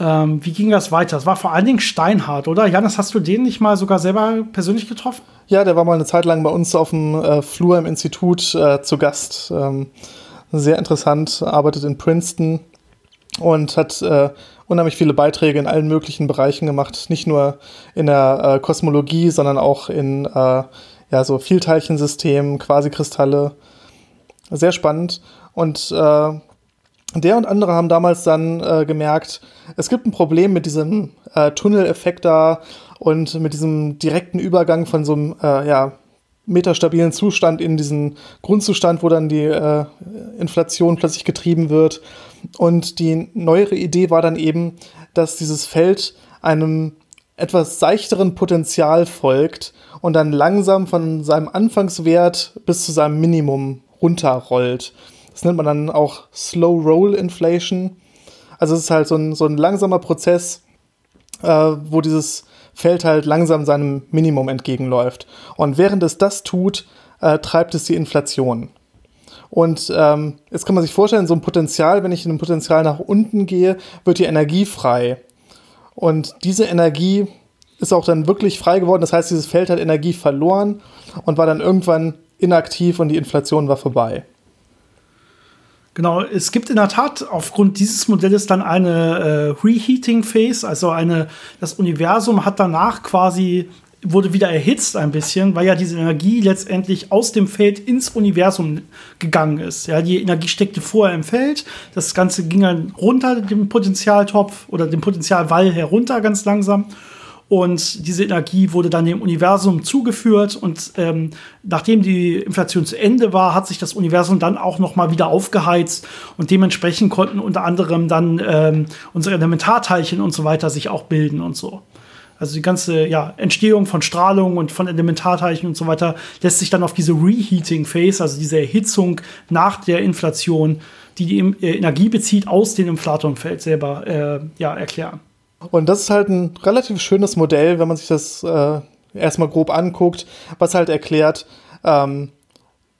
Ähm, wie ging das weiter? Das war vor allen Dingen Steinhardt, oder? Janis, hast du den nicht mal sogar selber persönlich getroffen? Ja, der war mal eine Zeit lang bei uns auf dem äh, Flur im Institut äh, zu Gast. Ähm, sehr interessant, arbeitet in Princeton und hat äh, unheimlich viele Beiträge in allen möglichen Bereichen gemacht. Nicht nur in der äh, Kosmologie, sondern auch in äh, ja, so Vielteilchensystemen, Quasikristalle. Sehr spannend. Und äh, der und andere haben damals dann äh, gemerkt, es gibt ein Problem mit diesem äh, Tunneleffekt da und mit diesem direkten Übergang von so einem äh, ja, metastabilen Zustand in diesen Grundzustand, wo dann die äh, Inflation plötzlich getrieben wird. Und die neuere Idee war dann eben, dass dieses Feld einem etwas seichteren Potenzial folgt und dann langsam von seinem Anfangswert bis zu seinem Minimum runterrollt. Das nennt man dann auch Slow Roll Inflation. Also es ist halt so ein, so ein langsamer Prozess, äh, wo dieses Feld halt langsam seinem Minimum entgegenläuft. Und während es das tut, äh, treibt es die Inflation. Und ähm, jetzt kann man sich vorstellen, so ein Potenzial, wenn ich in einem Potenzial nach unten gehe, wird die Energie frei. Und diese Energie ist auch dann wirklich frei geworden. Das heißt, dieses Feld hat Energie verloren und war dann irgendwann inaktiv und die Inflation war vorbei. Genau, es gibt in der Tat aufgrund dieses Modells dann eine äh, Reheating Phase, also eine, das Universum hat danach quasi wurde wieder erhitzt ein bisschen, weil ja diese Energie letztendlich aus dem Feld ins Universum gegangen ist. Ja, die Energie steckte vorher im Feld, das Ganze ging dann runter, dem Potentialtopf oder dem Potentialwall herunter ganz langsam und diese Energie wurde dann dem Universum zugeführt. Und ähm, nachdem die Inflation zu Ende war, hat sich das Universum dann auch noch mal wieder aufgeheizt. Und dementsprechend konnten unter anderem dann ähm, unsere Elementarteilchen und so weiter sich auch bilden und so. Also die ganze ja, Entstehung von Strahlung und von Elementarteilchen und so weiter lässt sich dann auf diese Reheating Phase, also diese Erhitzung nach der Inflation, die die äh, Energie bezieht, aus dem Inflatonfeld selber äh, ja, erklären. Und das ist halt ein relativ schönes Modell, wenn man sich das äh, erstmal grob anguckt, was halt erklärt, ähm,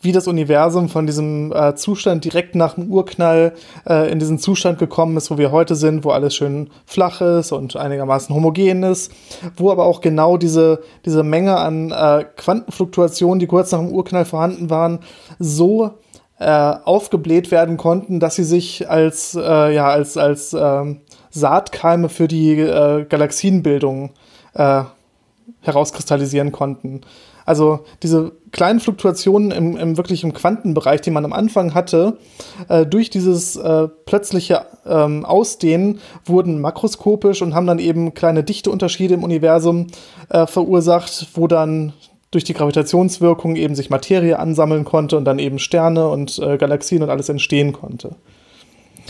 wie das Universum von diesem äh, Zustand direkt nach dem Urknall äh, in diesen Zustand gekommen ist, wo wir heute sind, wo alles schön flach ist und einigermaßen homogen ist, wo aber auch genau diese, diese Menge an äh, Quantenfluktuationen, die kurz nach dem Urknall vorhanden waren, so äh, aufgebläht werden konnten, dass sie sich als, äh, ja, als, als ähm, Saatkeime für die äh, Galaxienbildung äh, herauskristallisieren konnten. Also diese kleinen Fluktuationen im, im wirklich im Quantenbereich, die man am Anfang hatte, äh, durch dieses äh, plötzliche ähm, Ausdehnen wurden makroskopisch und haben dann eben kleine Dichteunterschiede im Universum äh, verursacht, wo dann durch die Gravitationswirkung eben sich Materie ansammeln konnte und dann eben Sterne und äh, Galaxien und alles entstehen konnte.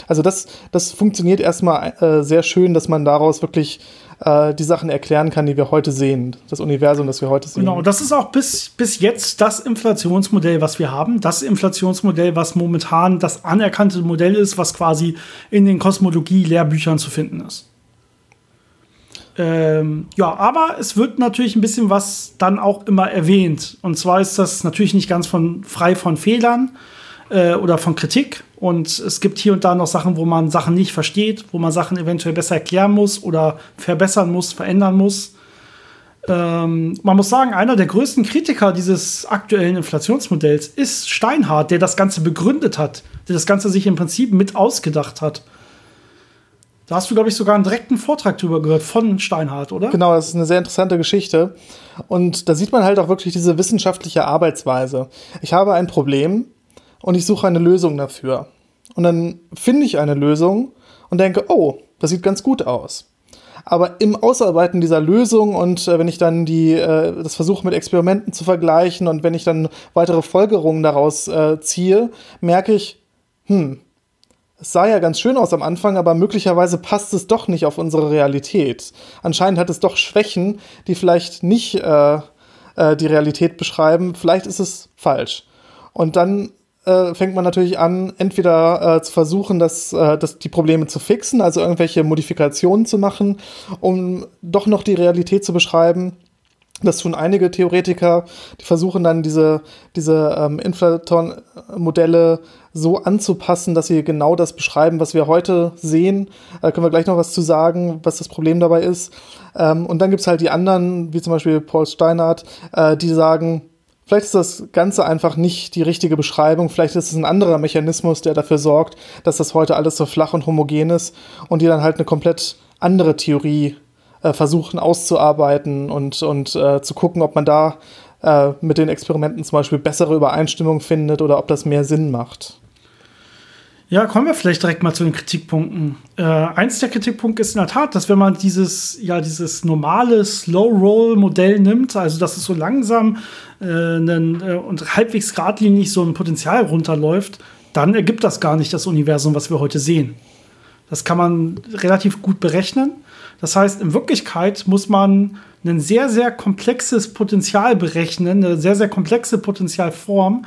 Also das, das funktioniert erstmal äh, sehr schön, dass man daraus wirklich äh, die Sachen erklären kann, die wir heute sehen. Das Universum, das wir heute sehen. Genau, das ist auch bis, bis jetzt das Inflationsmodell, was wir haben. Das Inflationsmodell, was momentan das anerkannte Modell ist, was quasi in den Kosmologie-Lehrbüchern zu finden ist. Ähm, ja, aber es wird natürlich ein bisschen was dann auch immer erwähnt. Und zwar ist das natürlich nicht ganz von, frei von Fehlern äh, oder von Kritik. Und es gibt hier und da noch Sachen, wo man Sachen nicht versteht, wo man Sachen eventuell besser erklären muss oder verbessern muss, verändern muss. Ähm, man muss sagen, einer der größten Kritiker dieses aktuellen Inflationsmodells ist Steinhardt, der das Ganze begründet hat, der das Ganze sich im Prinzip mit ausgedacht hat. Da hast du, glaube ich, sogar einen direkten Vortrag drüber gehört von Steinhardt, oder? Genau, das ist eine sehr interessante Geschichte. Und da sieht man halt auch wirklich diese wissenschaftliche Arbeitsweise. Ich habe ein Problem und ich suche eine Lösung dafür. Und dann finde ich eine Lösung und denke, oh, das sieht ganz gut aus. Aber im Ausarbeiten dieser Lösung und äh, wenn ich dann die, äh, das versuche mit Experimenten zu vergleichen und wenn ich dann weitere Folgerungen daraus äh, ziehe, merke ich, hm, es sah ja ganz schön aus am Anfang, aber möglicherweise passt es doch nicht auf unsere Realität. Anscheinend hat es doch Schwächen, die vielleicht nicht äh, äh, die Realität beschreiben. Vielleicht ist es falsch. Und dann äh, fängt man natürlich an, entweder äh, zu versuchen, das, äh, das, die Probleme zu fixen, also irgendwelche Modifikationen zu machen, um doch noch die Realität zu beschreiben. Das tun einige Theoretiker, die versuchen dann diese, diese ähm, Inflaton-Modelle so anzupassen, dass sie genau das beschreiben, was wir heute sehen. Da können wir gleich noch was zu sagen, was das Problem dabei ist. Ähm, und dann gibt es halt die anderen, wie zum Beispiel Paul Steinhardt, äh, die sagen, Vielleicht ist das Ganze einfach nicht die richtige Beschreibung. Vielleicht ist es ein anderer Mechanismus, der dafür sorgt, dass das heute alles so flach und homogen ist und die dann halt eine komplett andere Theorie äh, versuchen auszuarbeiten und, und äh, zu gucken, ob man da äh, mit den Experimenten zum Beispiel bessere Übereinstimmung findet oder ob das mehr Sinn macht. Ja, kommen wir vielleicht direkt mal zu den Kritikpunkten. Äh, eins der Kritikpunkte ist in der Tat, dass wenn man dieses, ja, dieses normale Slow-Roll-Modell nimmt, also dass es so langsam äh, einen, äh, und halbwegs geradlinig so ein Potenzial runterläuft, dann ergibt das gar nicht das Universum, was wir heute sehen. Das kann man relativ gut berechnen. Das heißt, in Wirklichkeit muss man ein sehr, sehr komplexes Potenzial berechnen, eine sehr, sehr komplexe Potenzialform.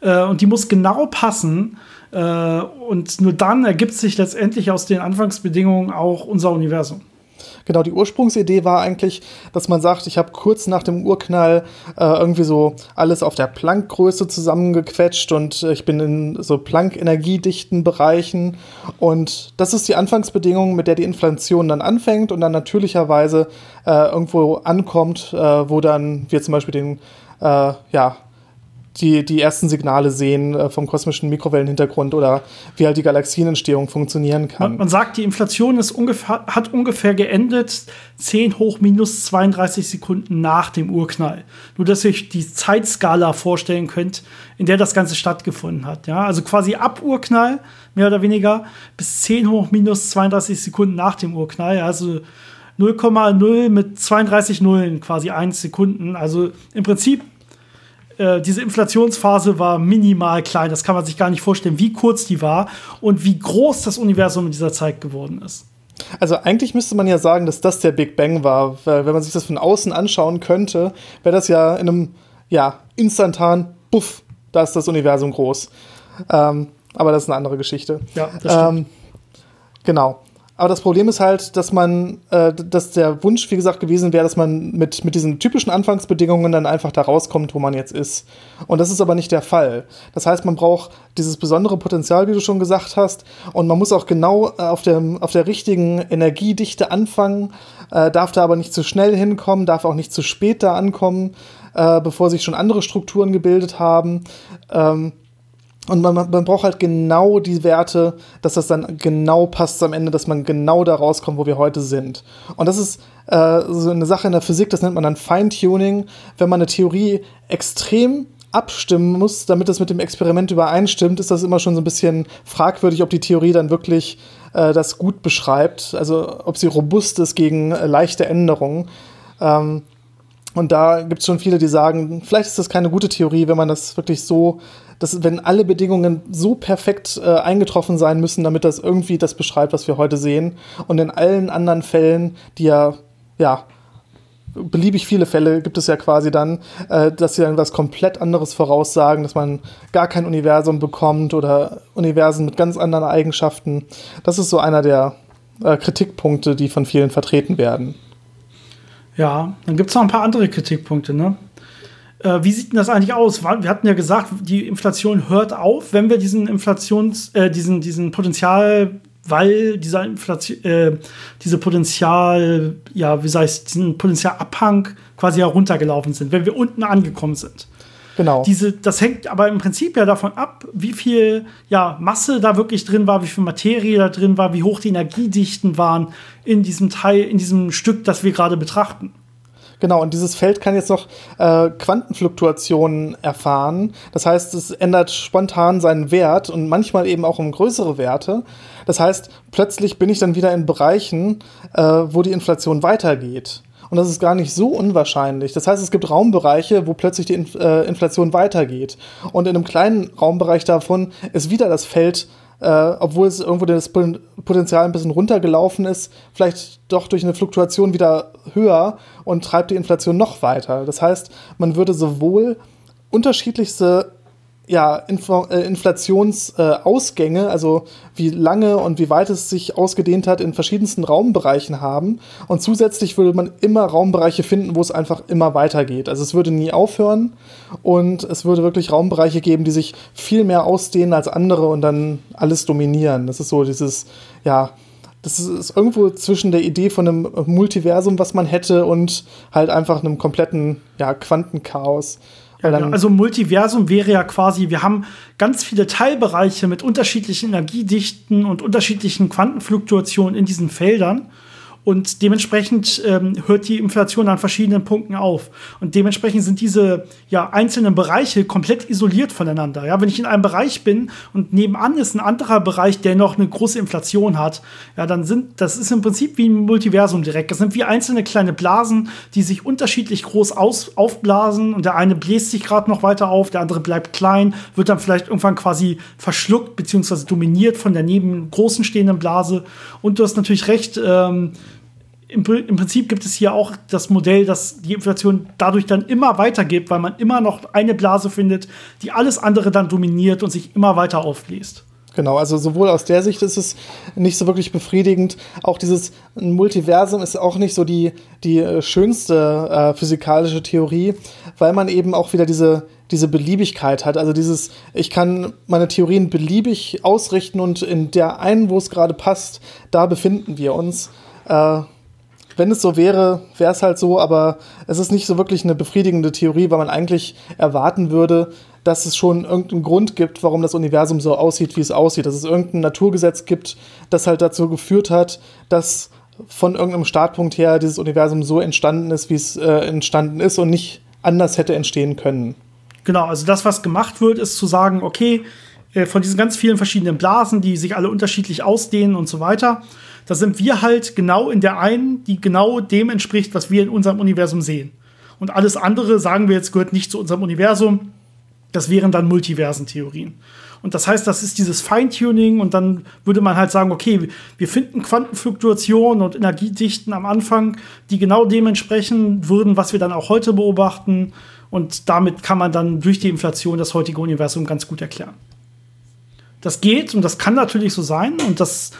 Äh, und die muss genau passen, und nur dann ergibt sich letztendlich aus den Anfangsbedingungen auch unser Universum. Genau, die Ursprungsidee war eigentlich, dass man sagt, ich habe kurz nach dem Urknall äh, irgendwie so alles auf der Planck-Größe zusammengequetscht und äh, ich bin in so Planck-energiedichten Bereichen. Und das ist die Anfangsbedingung, mit der die Inflation dann anfängt und dann natürlicherweise äh, irgendwo ankommt, äh, wo dann wir zum Beispiel den, äh, ja, die, die ersten Signale sehen äh, vom kosmischen Mikrowellenhintergrund oder wie halt die Galaxienentstehung funktionieren kann. Man, man sagt, die Inflation ist ungefähr, hat ungefähr geendet 10 hoch minus 32 Sekunden nach dem Urknall. Nur, dass ihr euch die Zeitskala vorstellen könnt, in der das Ganze stattgefunden hat. Ja? Also quasi ab Urknall, mehr oder weniger, bis 10 hoch minus 32 Sekunden nach dem Urknall. Also 0,0 mit 32 Nullen, quasi 1 Sekunden. Also im Prinzip äh, diese Inflationsphase war minimal klein. Das kann man sich gar nicht vorstellen, wie kurz die war und wie groß das Universum in dieser Zeit geworden ist. Also eigentlich müsste man ja sagen, dass das der Big Bang war, weil wenn man sich das von außen anschauen könnte, wäre das ja in einem ja instantan Buff, da ist das Universum groß. Ähm, aber das ist eine andere Geschichte. Ja, das stimmt. Ähm, genau. Aber das Problem ist halt, dass man, äh, dass der Wunsch, wie gesagt, gewesen wäre, dass man mit, mit diesen typischen Anfangsbedingungen dann einfach da rauskommt, wo man jetzt ist. Und das ist aber nicht der Fall. Das heißt, man braucht dieses besondere Potenzial, wie du schon gesagt hast, und man muss auch genau äh, auf, der, auf der richtigen Energiedichte anfangen, äh, darf da aber nicht zu schnell hinkommen, darf auch nicht zu spät da ankommen, äh, bevor sich schon andere Strukturen gebildet haben. Ähm, und man, man braucht halt genau die Werte, dass das dann genau passt am Ende, dass man genau da rauskommt, wo wir heute sind. Und das ist äh, so eine Sache in der Physik, das nennt man dann Feintuning, wenn man eine Theorie extrem abstimmen muss, damit das mit dem Experiment übereinstimmt, ist das immer schon so ein bisschen fragwürdig, ob die Theorie dann wirklich äh, das gut beschreibt, also ob sie robust ist gegen äh, leichte Änderungen. Ähm, und da gibt es schon viele, die sagen, vielleicht ist das keine gute Theorie, wenn man das wirklich so dass wenn alle Bedingungen so perfekt äh, eingetroffen sein müssen, damit das irgendwie das beschreibt, was wir heute sehen. Und in allen anderen Fällen, die ja, ja, beliebig viele Fälle gibt es ja quasi dann, äh, dass sie dann was komplett anderes voraussagen, dass man gar kein Universum bekommt oder Universen mit ganz anderen Eigenschaften. Das ist so einer der äh, Kritikpunkte, die von vielen vertreten werden. Ja, dann gibt es noch ein paar andere Kritikpunkte, ne? Äh, wie sieht denn das eigentlich aus? Wir hatten ja gesagt, die Inflation hört auf, wenn wir diesen Inflations, äh, diesen, diesen Potenzial, weil dieser Inflation, äh, diese Potenzial, ja, wie sag ich, diesen Potenzialabhang quasi heruntergelaufen sind, wenn wir unten angekommen sind. Genau. Diese, das hängt aber im Prinzip ja davon ab, wie viel ja, Masse da wirklich drin war, wie viel Materie da drin war, wie hoch die Energiedichten waren in diesem Teil, in diesem Stück, das wir gerade betrachten. Genau, und dieses Feld kann jetzt noch äh, Quantenfluktuationen erfahren. Das heißt, es ändert spontan seinen Wert und manchmal eben auch um größere Werte. Das heißt, plötzlich bin ich dann wieder in Bereichen, äh, wo die Inflation weitergeht. Und das ist gar nicht so unwahrscheinlich. Das heißt, es gibt Raumbereiche, wo plötzlich die äh, Inflation weitergeht. Und in einem kleinen Raumbereich davon ist wieder das Feld äh, obwohl es irgendwo das Potenzial ein bisschen runtergelaufen ist, vielleicht doch durch eine Fluktuation wieder höher und treibt die Inflation noch weiter. Das heißt, man würde sowohl unterschiedlichste ja, Info äh, Inflationsausgänge, äh, also wie lange und wie weit es sich ausgedehnt hat, in verschiedensten Raumbereichen haben. Und zusätzlich würde man immer Raumbereiche finden, wo es einfach immer weitergeht. Also es würde nie aufhören und es würde wirklich Raumbereiche geben, die sich viel mehr ausdehnen als andere und dann alles dominieren. Das ist so dieses, ja, das ist irgendwo zwischen der Idee von einem Multiversum, was man hätte, und halt einfach einem kompletten ja, Quantenchaos. Ja, also Multiversum wäre ja quasi, wir haben ganz viele Teilbereiche mit unterschiedlichen Energiedichten und unterschiedlichen Quantenfluktuationen in diesen Feldern. Und dementsprechend ähm, hört die Inflation an verschiedenen Punkten auf. Und dementsprechend sind diese ja, einzelnen Bereiche komplett isoliert voneinander. Ja, wenn ich in einem Bereich bin und nebenan ist ein anderer Bereich, der noch eine große Inflation hat, ja, dann sind, das ist im Prinzip wie ein Multiversum direkt. Das sind wie einzelne kleine Blasen, die sich unterschiedlich groß aus, aufblasen. Und der eine bläst sich gerade noch weiter auf, der andere bleibt klein, wird dann vielleicht irgendwann quasi verschluckt bzw. dominiert von der neben großen stehenden Blase. Und du hast natürlich recht, ähm, im, im, Prinzip gibt es hier auch das Modell, dass die Inflation dadurch dann immer weitergeht, weil man immer noch eine Blase findet, die alles andere dann dominiert und sich immer weiter aufbläst. Genau, also sowohl aus der Sicht ist es nicht so wirklich befriedigend. Auch dieses Multiversum ist auch nicht so die, die äh, schönste äh, physikalische Theorie, weil man eben auch wieder diese, diese Beliebigkeit hat. Also dieses, ich kann meine Theorien beliebig ausrichten und in der einen, wo es gerade passt, da befinden wir uns. Äh, wenn es so wäre, wäre es halt so, aber es ist nicht so wirklich eine befriedigende Theorie, weil man eigentlich erwarten würde, dass es schon irgendeinen Grund gibt, warum das Universum so aussieht, wie es aussieht. Dass es irgendein Naturgesetz gibt, das halt dazu geführt hat, dass von irgendeinem Startpunkt her dieses Universum so entstanden ist, wie es äh, entstanden ist und nicht anders hätte entstehen können. Genau, also das, was gemacht wird, ist zu sagen, okay, äh, von diesen ganz vielen verschiedenen Blasen, die sich alle unterschiedlich ausdehnen und so weiter, da sind wir halt genau in der einen, die genau dem entspricht, was wir in unserem Universum sehen. Und alles andere, sagen wir jetzt, gehört nicht zu unserem Universum. Das wären dann Multiversentheorien. Und das heißt, das ist dieses Feintuning und dann würde man halt sagen, okay, wir finden Quantenfluktuationen und Energiedichten am Anfang, die genau dem entsprechen würden, was wir dann auch heute beobachten. Und damit kann man dann durch die Inflation das heutige Universum ganz gut erklären. Das geht und das kann natürlich so sein und das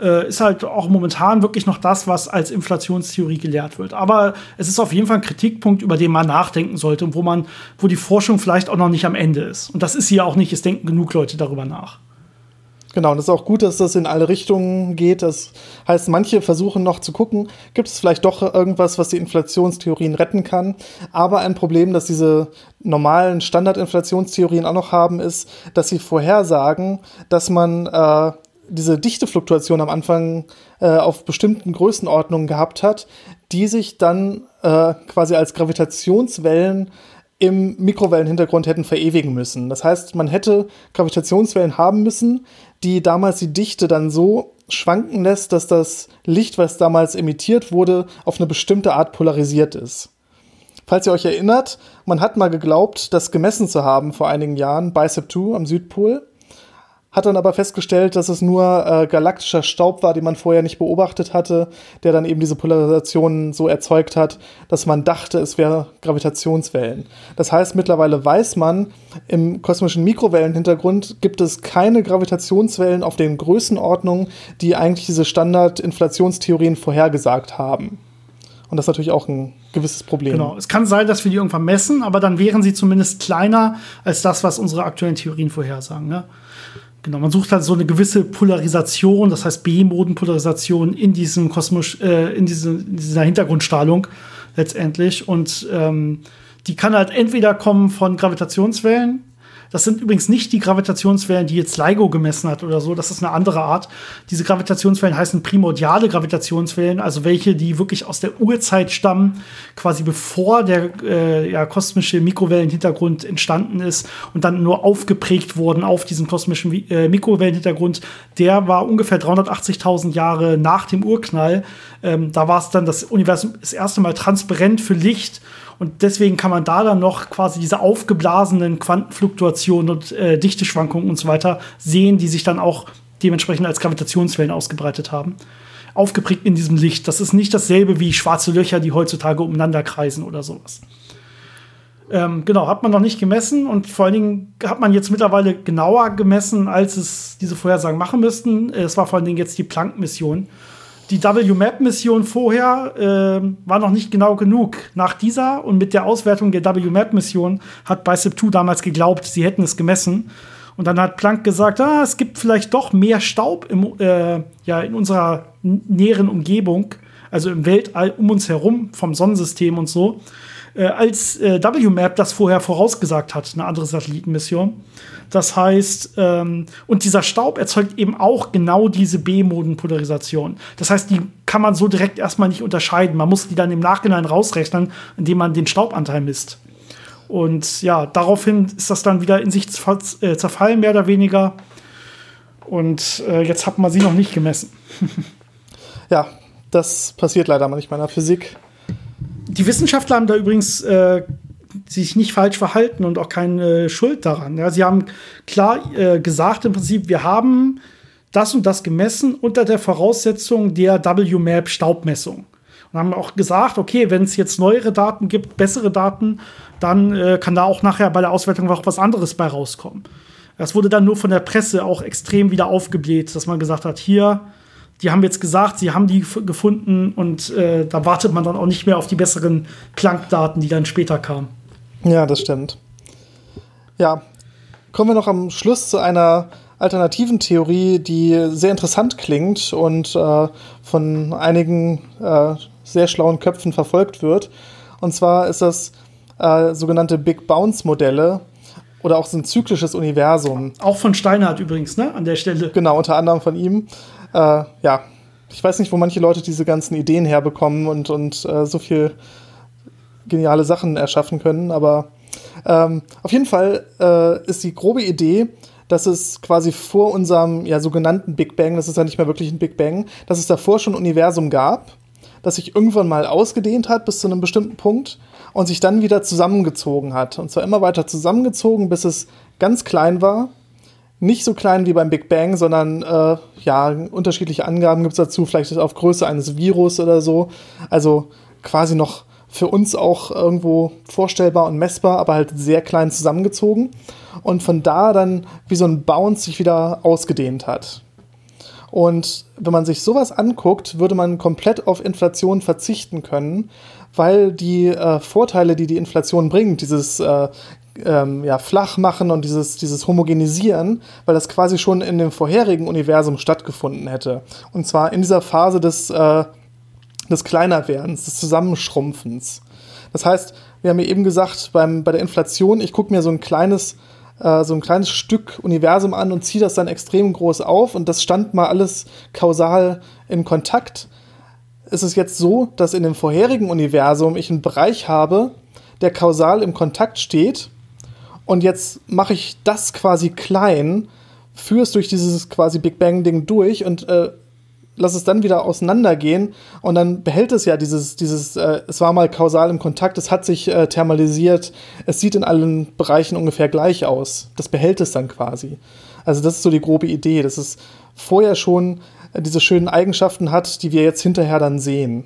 äh, ist halt auch momentan wirklich noch das, was als Inflationstheorie gelehrt wird. Aber es ist auf jeden Fall ein Kritikpunkt, über den man nachdenken sollte und wo man, wo die Forschung vielleicht auch noch nicht am Ende ist. Und das ist hier auch nicht, es denken genug Leute darüber nach. Genau, und es ist auch gut, dass das in alle Richtungen geht. Das heißt, manche versuchen noch zu gucken, gibt es vielleicht doch irgendwas, was die Inflationstheorien retten kann. Aber ein Problem, das diese normalen Standardinflationstheorien auch noch haben, ist, dass sie vorhersagen, dass man äh, diese Dichtefluktuation am Anfang äh, auf bestimmten Größenordnungen gehabt hat, die sich dann äh, quasi als Gravitationswellen im Mikrowellenhintergrund hätten verewigen müssen. Das heißt, man hätte Gravitationswellen haben müssen, die damals die Dichte dann so schwanken lässt, dass das Licht, was damals emittiert wurde, auf eine bestimmte Art polarisiert ist. Falls ihr euch erinnert, man hat mal geglaubt, das gemessen zu haben vor einigen Jahren, Bicep 2 am Südpol hat dann aber festgestellt, dass es nur äh, galaktischer Staub war, den man vorher nicht beobachtet hatte, der dann eben diese Polarisation so erzeugt hat, dass man dachte, es wäre Gravitationswellen. Das heißt, mittlerweile weiß man, im kosmischen Mikrowellenhintergrund gibt es keine Gravitationswellen auf den Größenordnungen, die eigentlich diese Standard-Inflationstheorien vorhergesagt haben. Und das ist natürlich auch ein gewisses Problem. Genau. Es kann sein, dass wir die irgendwann messen, aber dann wären sie zumindest kleiner als das, was unsere aktuellen Theorien vorhersagen. Ne? Genau, man sucht halt so eine gewisse Polarisation, das heißt B-Modenpolarisation in diesem kosmisch, äh, in, diese, in dieser Hintergrundstrahlung letztendlich. Und ähm, die kann halt entweder kommen von Gravitationswellen, das sind übrigens nicht die Gravitationswellen, die jetzt LIGO gemessen hat oder so. Das ist eine andere Art. Diese Gravitationswellen heißen primordiale Gravitationswellen, also welche, die wirklich aus der Urzeit stammen, quasi bevor der äh, ja, kosmische Mikrowellenhintergrund entstanden ist und dann nur aufgeprägt wurden auf diesen kosmischen äh, Mikrowellenhintergrund. Der war ungefähr 380.000 Jahre nach dem Urknall. Ähm, da war es dann das Universum das erste Mal transparent für Licht und deswegen kann man da dann noch quasi diese aufgeblasenen Quantenfluktuationen und äh, Dichteschwankungen und so weiter sehen, die sich dann auch dementsprechend als Gravitationswellen ausgebreitet haben. Aufgeprägt in diesem Licht. Das ist nicht dasselbe wie schwarze Löcher, die heutzutage umeinander kreisen oder sowas. Ähm, genau, hat man noch nicht gemessen und vor allen Dingen hat man jetzt mittlerweile genauer gemessen, als es diese Vorhersagen machen müssten. Es war vor allen Dingen jetzt die Planck-Mission die WMAP-Mission vorher äh, war noch nicht genau genug. Nach dieser und mit der Auswertung der WMAP-Mission hat BICEP2 damals geglaubt, sie hätten es gemessen. Und dann hat Planck gesagt, ah, es gibt vielleicht doch mehr Staub im, äh, ja, in unserer näheren Umgebung, also im Weltall um uns herum, vom Sonnensystem und so, äh, als äh, WMAP das vorher vorausgesagt hat, eine andere Satellitenmission. Das heißt, ähm, und dieser Staub erzeugt eben auch genau diese B-Moden-Polarisation. Das heißt, die kann man so direkt erstmal nicht unterscheiden. Man muss die dann im Nachhinein rausrechnen, indem man den Staubanteil misst. Und ja, daraufhin ist das dann wieder in sich äh, zerfallen, mehr oder weniger. Und äh, jetzt hat man sie noch nicht gemessen. ja, das passiert leider manchmal in der Physik. Die Wissenschaftler haben da übrigens äh, sich nicht falsch verhalten und auch keine Schuld daran. Ja, sie haben klar äh, gesagt im Prinzip, wir haben das und das gemessen unter der Voraussetzung der WMAP-Staubmessung. Und haben auch gesagt, okay, wenn es jetzt neuere Daten gibt, bessere Daten, dann äh, kann da auch nachher bei der Auswertung auch was anderes bei rauskommen. Das wurde dann nur von der Presse auch extrem wieder aufgebläht, dass man gesagt hat, hier, die haben jetzt gesagt, sie haben die gefunden und äh, da wartet man dann auch nicht mehr auf die besseren Klangdaten, die dann später kamen. Ja, das stimmt. Ja, kommen wir noch am Schluss zu einer alternativen Theorie, die sehr interessant klingt und äh, von einigen äh, sehr schlauen Köpfen verfolgt wird. Und zwar ist das äh, sogenannte Big Bounce-Modelle oder auch so ein zyklisches Universum. Auch von Steinhardt übrigens, ne? An der Stelle. Genau, unter anderem von ihm. Äh, ja, ich weiß nicht, wo manche Leute diese ganzen Ideen herbekommen und, und äh, so viel geniale Sachen erschaffen können. Aber ähm, auf jeden Fall äh, ist die grobe Idee, dass es quasi vor unserem ja, sogenannten Big Bang, das ist ja nicht mehr wirklich ein Big Bang, dass es davor schon ein Universum gab, das sich irgendwann mal ausgedehnt hat bis zu einem bestimmten Punkt und sich dann wieder zusammengezogen hat. Und zwar immer weiter zusammengezogen, bis es ganz klein war. Nicht so klein wie beim Big Bang, sondern äh, ja, unterschiedliche Angaben gibt es dazu, vielleicht auf Größe eines Virus oder so. Also quasi noch für uns auch irgendwo vorstellbar und messbar, aber halt sehr klein zusammengezogen. Und von da dann wie so ein Bounce sich wieder ausgedehnt hat. Und wenn man sich sowas anguckt, würde man komplett auf Inflation verzichten können, weil die äh, Vorteile, die die Inflation bringt, dieses äh, ähm, ja, Flachmachen und dieses, dieses Homogenisieren, weil das quasi schon in dem vorherigen Universum stattgefunden hätte. Und zwar in dieser Phase des äh, des Kleinerwerdens, des Zusammenschrumpfens. Das heißt, wir haben ja eben gesagt, beim, bei der Inflation, ich gucke mir so ein kleines äh, so ein kleines Stück Universum an und ziehe das dann extrem groß auf und das stand mal alles kausal in Kontakt. Ist es jetzt so, dass in dem vorherigen Universum ich einen Bereich habe, der kausal im Kontakt steht und jetzt mache ich das quasi klein, führe es durch dieses quasi Big Bang Ding durch und äh, lass es dann wieder auseinandergehen und dann behält es ja dieses, dieses, äh, es war mal kausal im Kontakt, es hat sich äh, thermalisiert, es sieht in allen Bereichen ungefähr gleich aus. Das behält es dann quasi. Also das ist so die grobe Idee, dass es vorher schon äh, diese schönen Eigenschaften hat, die wir jetzt hinterher dann sehen.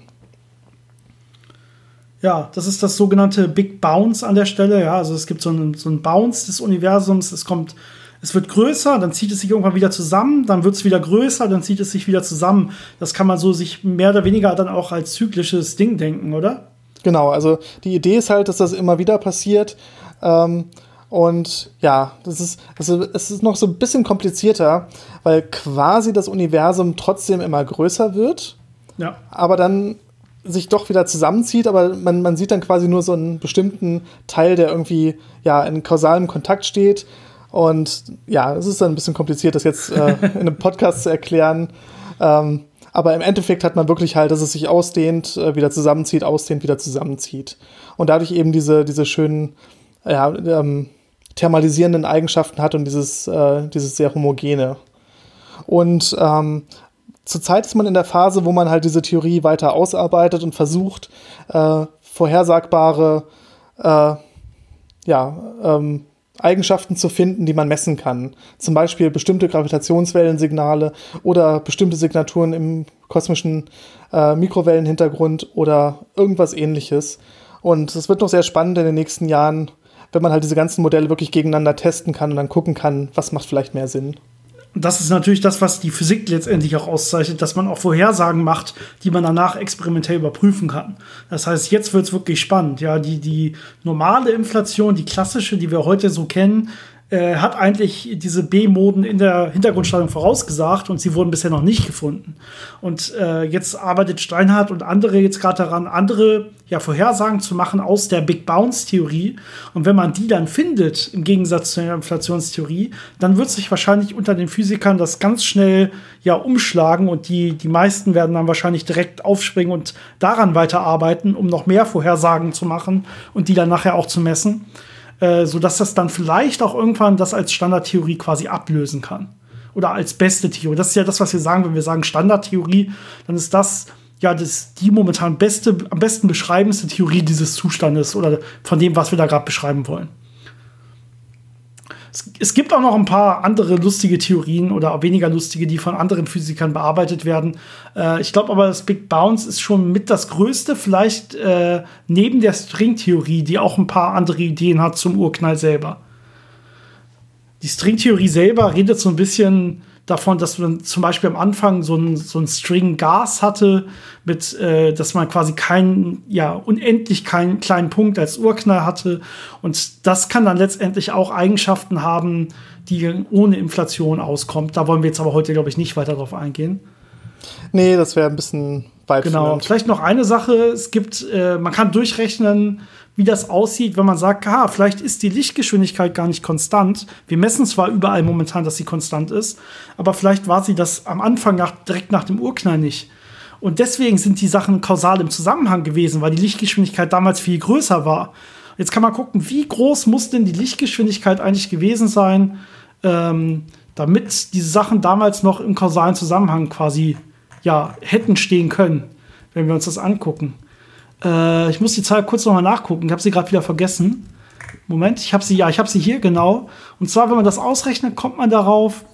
Ja, das ist das sogenannte Big Bounce an der Stelle. Ja, also es gibt so einen, so einen Bounce des Universums. Es kommt es wird größer, dann zieht es sich irgendwann wieder zusammen, dann wird es wieder größer, dann zieht es sich wieder zusammen. Das kann man so sich mehr oder weniger dann auch als zyklisches Ding denken, oder? Genau, also die Idee ist halt, dass das immer wieder passiert. Ähm, und ja, das ist, also es ist noch so ein bisschen komplizierter, weil quasi das Universum trotzdem immer größer wird. Ja. Aber dann sich doch wieder zusammenzieht, aber man, man sieht dann quasi nur so einen bestimmten Teil, der irgendwie ja in kausalem Kontakt steht. Und ja, es ist dann ein bisschen kompliziert, das jetzt äh, in einem Podcast zu erklären. Ähm, aber im Endeffekt hat man wirklich halt, dass es sich ausdehnt, äh, wieder zusammenzieht, ausdehnt, wieder zusammenzieht. Und dadurch eben diese, diese schönen, ja, ähm, thermalisierenden Eigenschaften hat und dieses, äh, dieses sehr homogene. Und ähm, zurzeit ist man in der Phase, wo man halt diese Theorie weiter ausarbeitet und versucht, äh, vorhersagbare äh, ja, ähm, Eigenschaften zu finden, die man messen kann. Zum Beispiel bestimmte Gravitationswellensignale oder bestimmte Signaturen im kosmischen äh, Mikrowellenhintergrund oder irgendwas ähnliches. Und es wird noch sehr spannend in den nächsten Jahren, wenn man halt diese ganzen Modelle wirklich gegeneinander testen kann und dann gucken kann, was macht vielleicht mehr Sinn. Das ist natürlich das, was die Physik letztendlich auch auszeichnet, dass man auch Vorhersagen macht, die man danach experimentell überprüfen kann. Das heißt, jetzt wird es wirklich spannend. Ja, die, die normale Inflation, die klassische, die wir heute so kennen, äh, hat eigentlich diese B-Moden in der Hintergrundsteuerung vorausgesagt und sie wurden bisher noch nicht gefunden. Und äh, jetzt arbeitet Steinhardt und andere jetzt gerade daran, andere ja, Vorhersagen zu machen aus der Big Bounce-Theorie. Und wenn man die dann findet, im Gegensatz zur Inflationstheorie, dann wird sich wahrscheinlich unter den Physikern das ganz schnell ja umschlagen und die, die meisten werden dann wahrscheinlich direkt aufspringen und daran weiterarbeiten, um noch mehr Vorhersagen zu machen und die dann nachher auch zu messen äh, sodass das dann vielleicht auch irgendwann das als Standardtheorie quasi ablösen kann. Oder als beste Theorie. Das ist ja das, was wir sagen, wenn wir sagen Standardtheorie, dann ist das ja das, die momentan beste, am besten beschreibendste Theorie dieses Zustandes oder von dem, was wir da gerade beschreiben wollen. Es, es, gibt auch noch ein paar andere lustige Theorien oder weniger lustige, die von anderen Physikern bearbeitet werden. Äh, ich glaube aber, das Big Bounce ist schon mit das Größte, vielleicht äh, neben der Stringtheorie, die auch ein paar andere Ideen hat zum Urknall selber. Die Stringtheorie selber redet so ein bisschen davon, dass man zum Beispiel am Anfang so ein, so ein String Gas hatte, mit, äh, dass man quasi keinen, ja, unendlich keinen kleinen Punkt als Urknall hatte. Und das kann dann letztendlich auch Eigenschaften haben, die ohne Inflation auskommt. Da wollen wir jetzt aber heute, glaube ich, nicht weiter drauf eingehen. Nee, das wäre ein bisschen weit. Genau. Vielleicht noch eine Sache. Es gibt, äh, man kann durchrechnen, wie das aussieht, wenn man sagt, ha, vielleicht ist die Lichtgeschwindigkeit gar nicht konstant. Wir messen zwar überall momentan, dass sie konstant ist, aber vielleicht war sie das am Anfang nach, direkt nach dem Urknall nicht. Und deswegen sind die Sachen kausal im Zusammenhang gewesen, weil die Lichtgeschwindigkeit damals viel größer war. Jetzt kann man gucken, wie groß muss denn die Lichtgeschwindigkeit eigentlich gewesen sein, ähm, damit diese Sachen damals noch im kausalen Zusammenhang quasi ja, hätten stehen können, wenn wir uns das angucken. Äh, ich muss die Zahl kurz nochmal nachgucken. Ich habe sie gerade wieder vergessen. Moment, ich habe sie, ja, ich habe sie hier genau. Und zwar, wenn man das ausrechnet, kommt man darauf,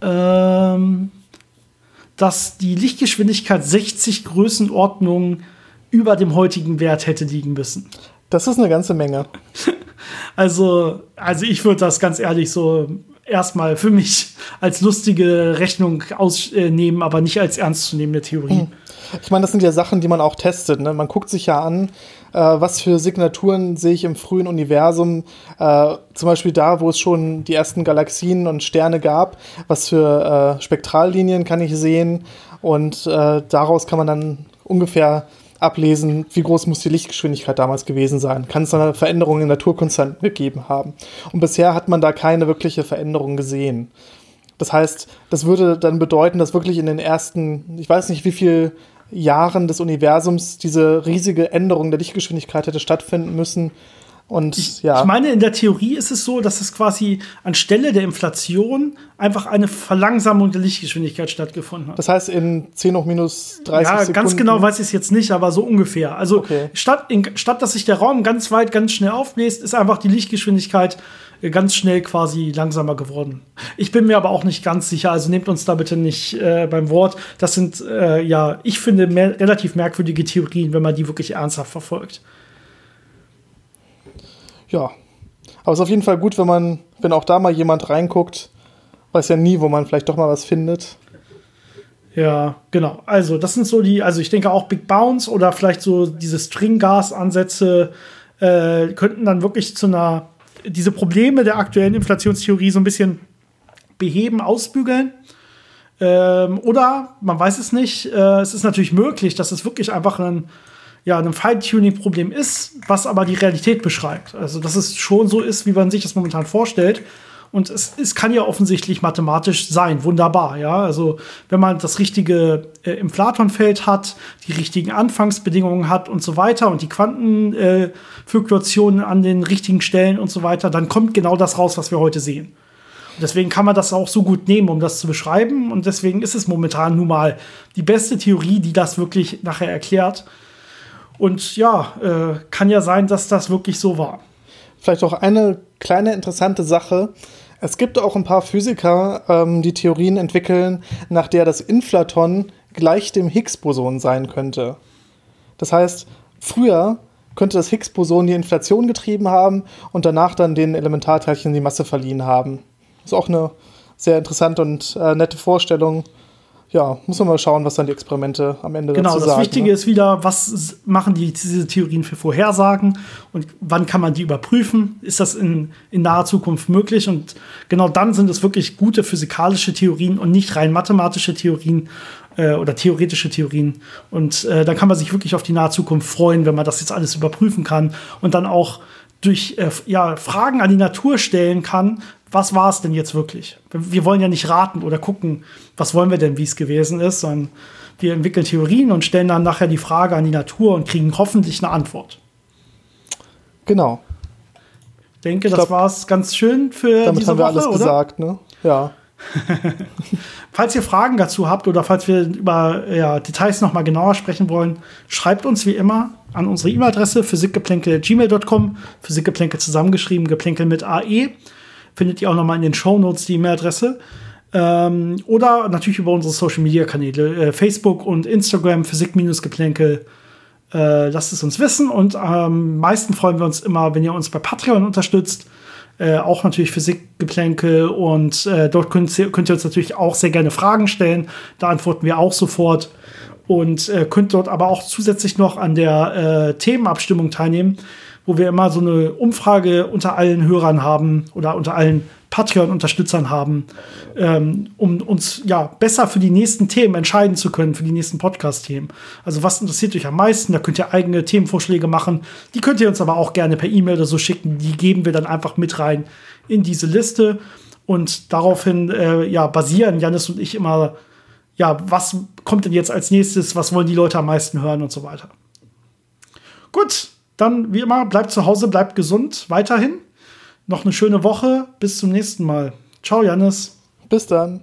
ähm, dass die Lichtgeschwindigkeit 60 Größenordnungen über dem heutigen Wert hätte liegen müssen. Das ist eine ganze Menge. also, also ich würde das ganz ehrlich so erstmal für mich als lustige Rechnung ausnehmen, aber nicht als ernstzunehmende Theorie. Hm. Ich meine, das sind ja Sachen, die man auch testet. Ne? Man guckt sich ja an, äh, was für Signaturen sehe ich im frühen Universum, äh, zum Beispiel da, wo es schon die ersten Galaxien und Sterne gab, was für äh, Spektrallinien kann ich sehen und äh, daraus kann man dann ungefähr ablesen, wie groß muss die Lichtgeschwindigkeit damals gewesen sein. Kann es eine Veränderung in Naturkonstanten gegeben haben. Und bisher hat man da keine wirkliche Veränderung gesehen. Das heißt, das würde dann bedeuten, dass wirklich in den ersten, ich weiß nicht, wie viel Jahren des Universums diese riesige Änderung der Lichtgeschwindigkeit hätte stattfinden müssen. Und ich, ja. Ich meine, in der Theorie ist es so, dass es quasi anstelle der Inflation einfach eine Verlangsamung der Lichtgeschwindigkeit stattgefunden hat. Das heißt, in 10 hoch minus 30 ja, Sekunden. Ganz genau weiß ich es jetzt nicht, aber so ungefähr. Also okay. statt, in, statt dass sich der Raum ganz weit, ganz schnell aufbläst, ist einfach die Lichtgeschwindigkeit ganz schnell quasi langsamer geworden. Ich bin mir aber auch nicht ganz sicher, also nehmt uns da bitte nicht äh, beim Wort. Das sind, äh, ja, ich finde, mehr, relativ merkwürdige Theorien, wenn man die wirklich ernsthaft verfolgt. Ja, aber es ist auf jeden Fall gut, wenn man, wenn auch da mal jemand reinguckt, weiß ja nie, wo man vielleicht doch mal was findet. Ja, genau. Also, das sind so die, also ich denke auch Big Bounce oder vielleicht so diese String-Gas-Ansätze äh, könnten dann wirklich zu einer diese Probleme der aktuellen Inflationstheorie so ein bisschen beheben, ausbügeln. Ähm, oder man weiß es nicht. Äh, es ist natürlich möglich, dass es wirklich einfach ein, ja, ein Feintuning-Problem ist, was aber die Realität beschreibt. Also, dass es schon so ist, wie man sich das momentan vorstellt. Und es, es kann ja offensichtlich mathematisch sein, wunderbar, ja. Also wenn man das richtige äh, Inflatonfeld hat, die richtigen Anfangsbedingungen hat und so weiter und die Quantenfluktuationen äh, an den richtigen Stellen und so weiter, dann kommt genau das raus, was wir heute sehen. Und deswegen kann man das auch so gut nehmen, um das zu beschreiben. Und deswegen ist es momentan nun mal die beste Theorie, die das wirklich nachher erklärt. Und ja, äh, kann ja sein, dass das wirklich so war. Vielleicht auch eine kleine interessante Sache. Es gibt auch ein paar Physiker, ähm, die Theorien entwickeln, nach der das Inflaton gleich dem Higgs-Boson sein könnte. Das heißt, früher könnte das Higgs-Boson die Inflation getrieben haben und danach dann den Elementarteilchen die Masse verliehen haben. Das ist auch eine sehr interessante und äh, nette Vorstellung ja, muss man mal schauen, was dann die Experimente am Ende genau, dazu sagen. Genau, das Wichtige ne? ist wieder, was machen die, diese Theorien für Vorhersagen und wann kann man die überprüfen? Ist das in, in naher Zukunft möglich? Und genau dann sind es wirklich gute physikalische Theorien und nicht rein mathematische Theorien äh, oder theoretische Theorien. Und äh, dann kann man sich wirklich auf die nahe Zukunft freuen, wenn man das jetzt alles überprüfen kann und dann auch durch äh, ja, Fragen an die Natur stellen kann, was war es denn jetzt wirklich? Wir wollen ja nicht raten oder gucken, was wollen wir denn, wie es gewesen ist, sondern wir entwickeln Theorien und stellen dann nachher die Frage an die Natur und kriegen hoffentlich eine Antwort. Genau. Ich denke, ich das war es ganz schön für damit diese haben wir Woche, alles oder? gesagt, ne? Ja. falls ihr Fragen dazu habt oder falls wir über ja, Details noch mal genauer sprechen wollen, schreibt uns wie immer an unsere E-Mail-Adresse physikgeplänkel.gmail.com, Physikgeplänkel zusammengeschrieben, geplänkel mit AE. Findet ihr auch noch mal in den Show Notes die E-Mail-Adresse. Ähm, oder natürlich über unsere Social-Media-Kanäle, äh, Facebook und Instagram, Physik-Geplänkel. Äh, lasst es uns wissen und am meisten freuen wir uns immer, wenn ihr uns bei Patreon unterstützt. Äh, auch natürlich Physikgeplänkel und äh, dort könnt ihr, könnt ihr, uns natürlich auch sehr gerne Fragen stellen. Da antworten wir auch sofort und äh, könnt dort aber auch zusätzlich noch an der äh, Themenabstimmung teilnehmen, wo wir immer so eine Umfrage unter allen Hörern haben oder unter allen Patreon-Unterstützern haben, ähm, um uns ja besser für die nächsten Themen entscheiden zu können, für die nächsten Podcast-Themen. Also was interessiert euch am meisten? Da könnt ihr eigene Themenvorschläge machen. Die könnt ihr uns aber auch gerne per E-Mail oder so schicken. Die geben wir dann einfach mit rein in diese Liste. Und daraufhin äh, ja, basieren Janis und ich immer, ja, was kommt denn jetzt als nächstes, was wollen die Leute am meisten hören und so weiter. Gut, dann wie immer, bleibt zu Hause, bleibt gesund weiterhin. Noch eine schöne Woche. Bis zum nächsten Mal. Ciao, Janis. Bis dann.